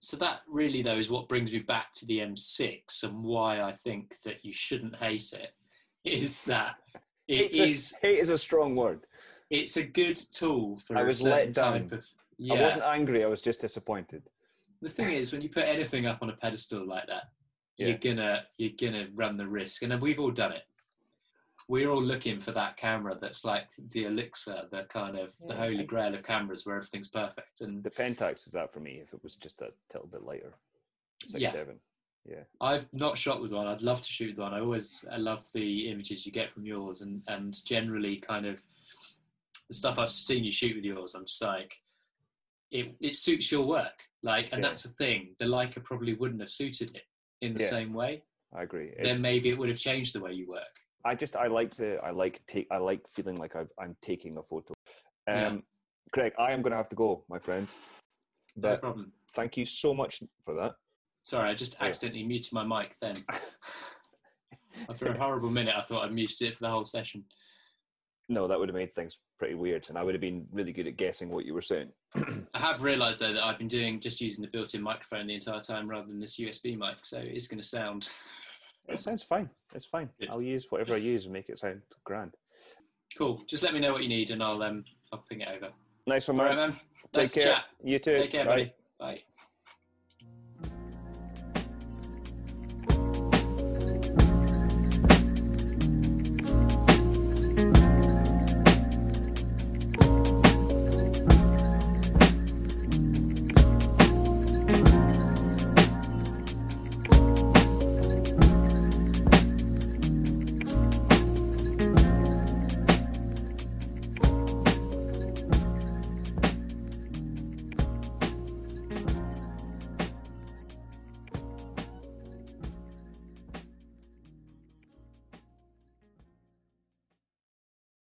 [SPEAKER 2] So that really, though, is what brings me back to the M6 and why I think that you shouldn't hate it. Is that it
[SPEAKER 1] hate's a- hate is a strong word.
[SPEAKER 2] it's a good tool for
[SPEAKER 1] I was let
[SPEAKER 2] certain type
[SPEAKER 1] down.
[SPEAKER 2] of yeah.
[SPEAKER 1] I wasn't angry. I was just disappointed.
[SPEAKER 2] the thing is when you put anything up on a pedestal like that
[SPEAKER 1] Yeah.
[SPEAKER 2] you're gonna you're gonna run the risk and then we've all done it we're all looking for that camera that's like the elixir the kind of the holy grail of cameras where everything's perfect and
[SPEAKER 1] The Pentax is that for me. If it was just a little bit lighter, six
[SPEAKER 2] Yeah.
[SPEAKER 1] seven. Yeah.
[SPEAKER 2] i've not shot with one i'd love to shoot with one i always i love the images you get from yours and and generally kind of the stuff i've seen you shoot with yours i'm just like it, it suits your work like and
[SPEAKER 1] Yeah.
[SPEAKER 2] that's the thing the leica probably wouldn't have suited it in the
[SPEAKER 1] Yeah.
[SPEAKER 2] same way
[SPEAKER 1] I agree. It's,
[SPEAKER 2] then maybe it would have changed the way you work.
[SPEAKER 1] I just I like the I like take I like feeling like I've, I'm taking a photo. Um,
[SPEAKER 2] Yeah.
[SPEAKER 1] Greg, I am going to have to go, my friend.
[SPEAKER 2] No problem.
[SPEAKER 1] thank you so much for that.
[SPEAKER 2] Sorry, I just
[SPEAKER 1] Yeah.
[SPEAKER 2] accidentally muted my mic then. for a horrible minute, I thought I'd muted it for the whole session.
[SPEAKER 1] No, that would have made things pretty weird, and I would have been really good at guessing what you were saying.
[SPEAKER 2] I have realised though that I've been doing just using the built-in microphone the entire time rather than this USB mic, so it's going to sound
[SPEAKER 1] It sounds fine. It's fine.
[SPEAKER 2] Good.
[SPEAKER 1] I'll use whatever I use and make it sound grand.
[SPEAKER 2] cool. Just let me know what you need, and I'll um I'll ping it over.
[SPEAKER 1] Nice one, man.
[SPEAKER 2] right, man.
[SPEAKER 1] Take
[SPEAKER 2] Nice
[SPEAKER 1] care.
[SPEAKER 2] chat.
[SPEAKER 1] You too.
[SPEAKER 2] Take care,
[SPEAKER 1] Bye.
[SPEAKER 2] buddy. Bye.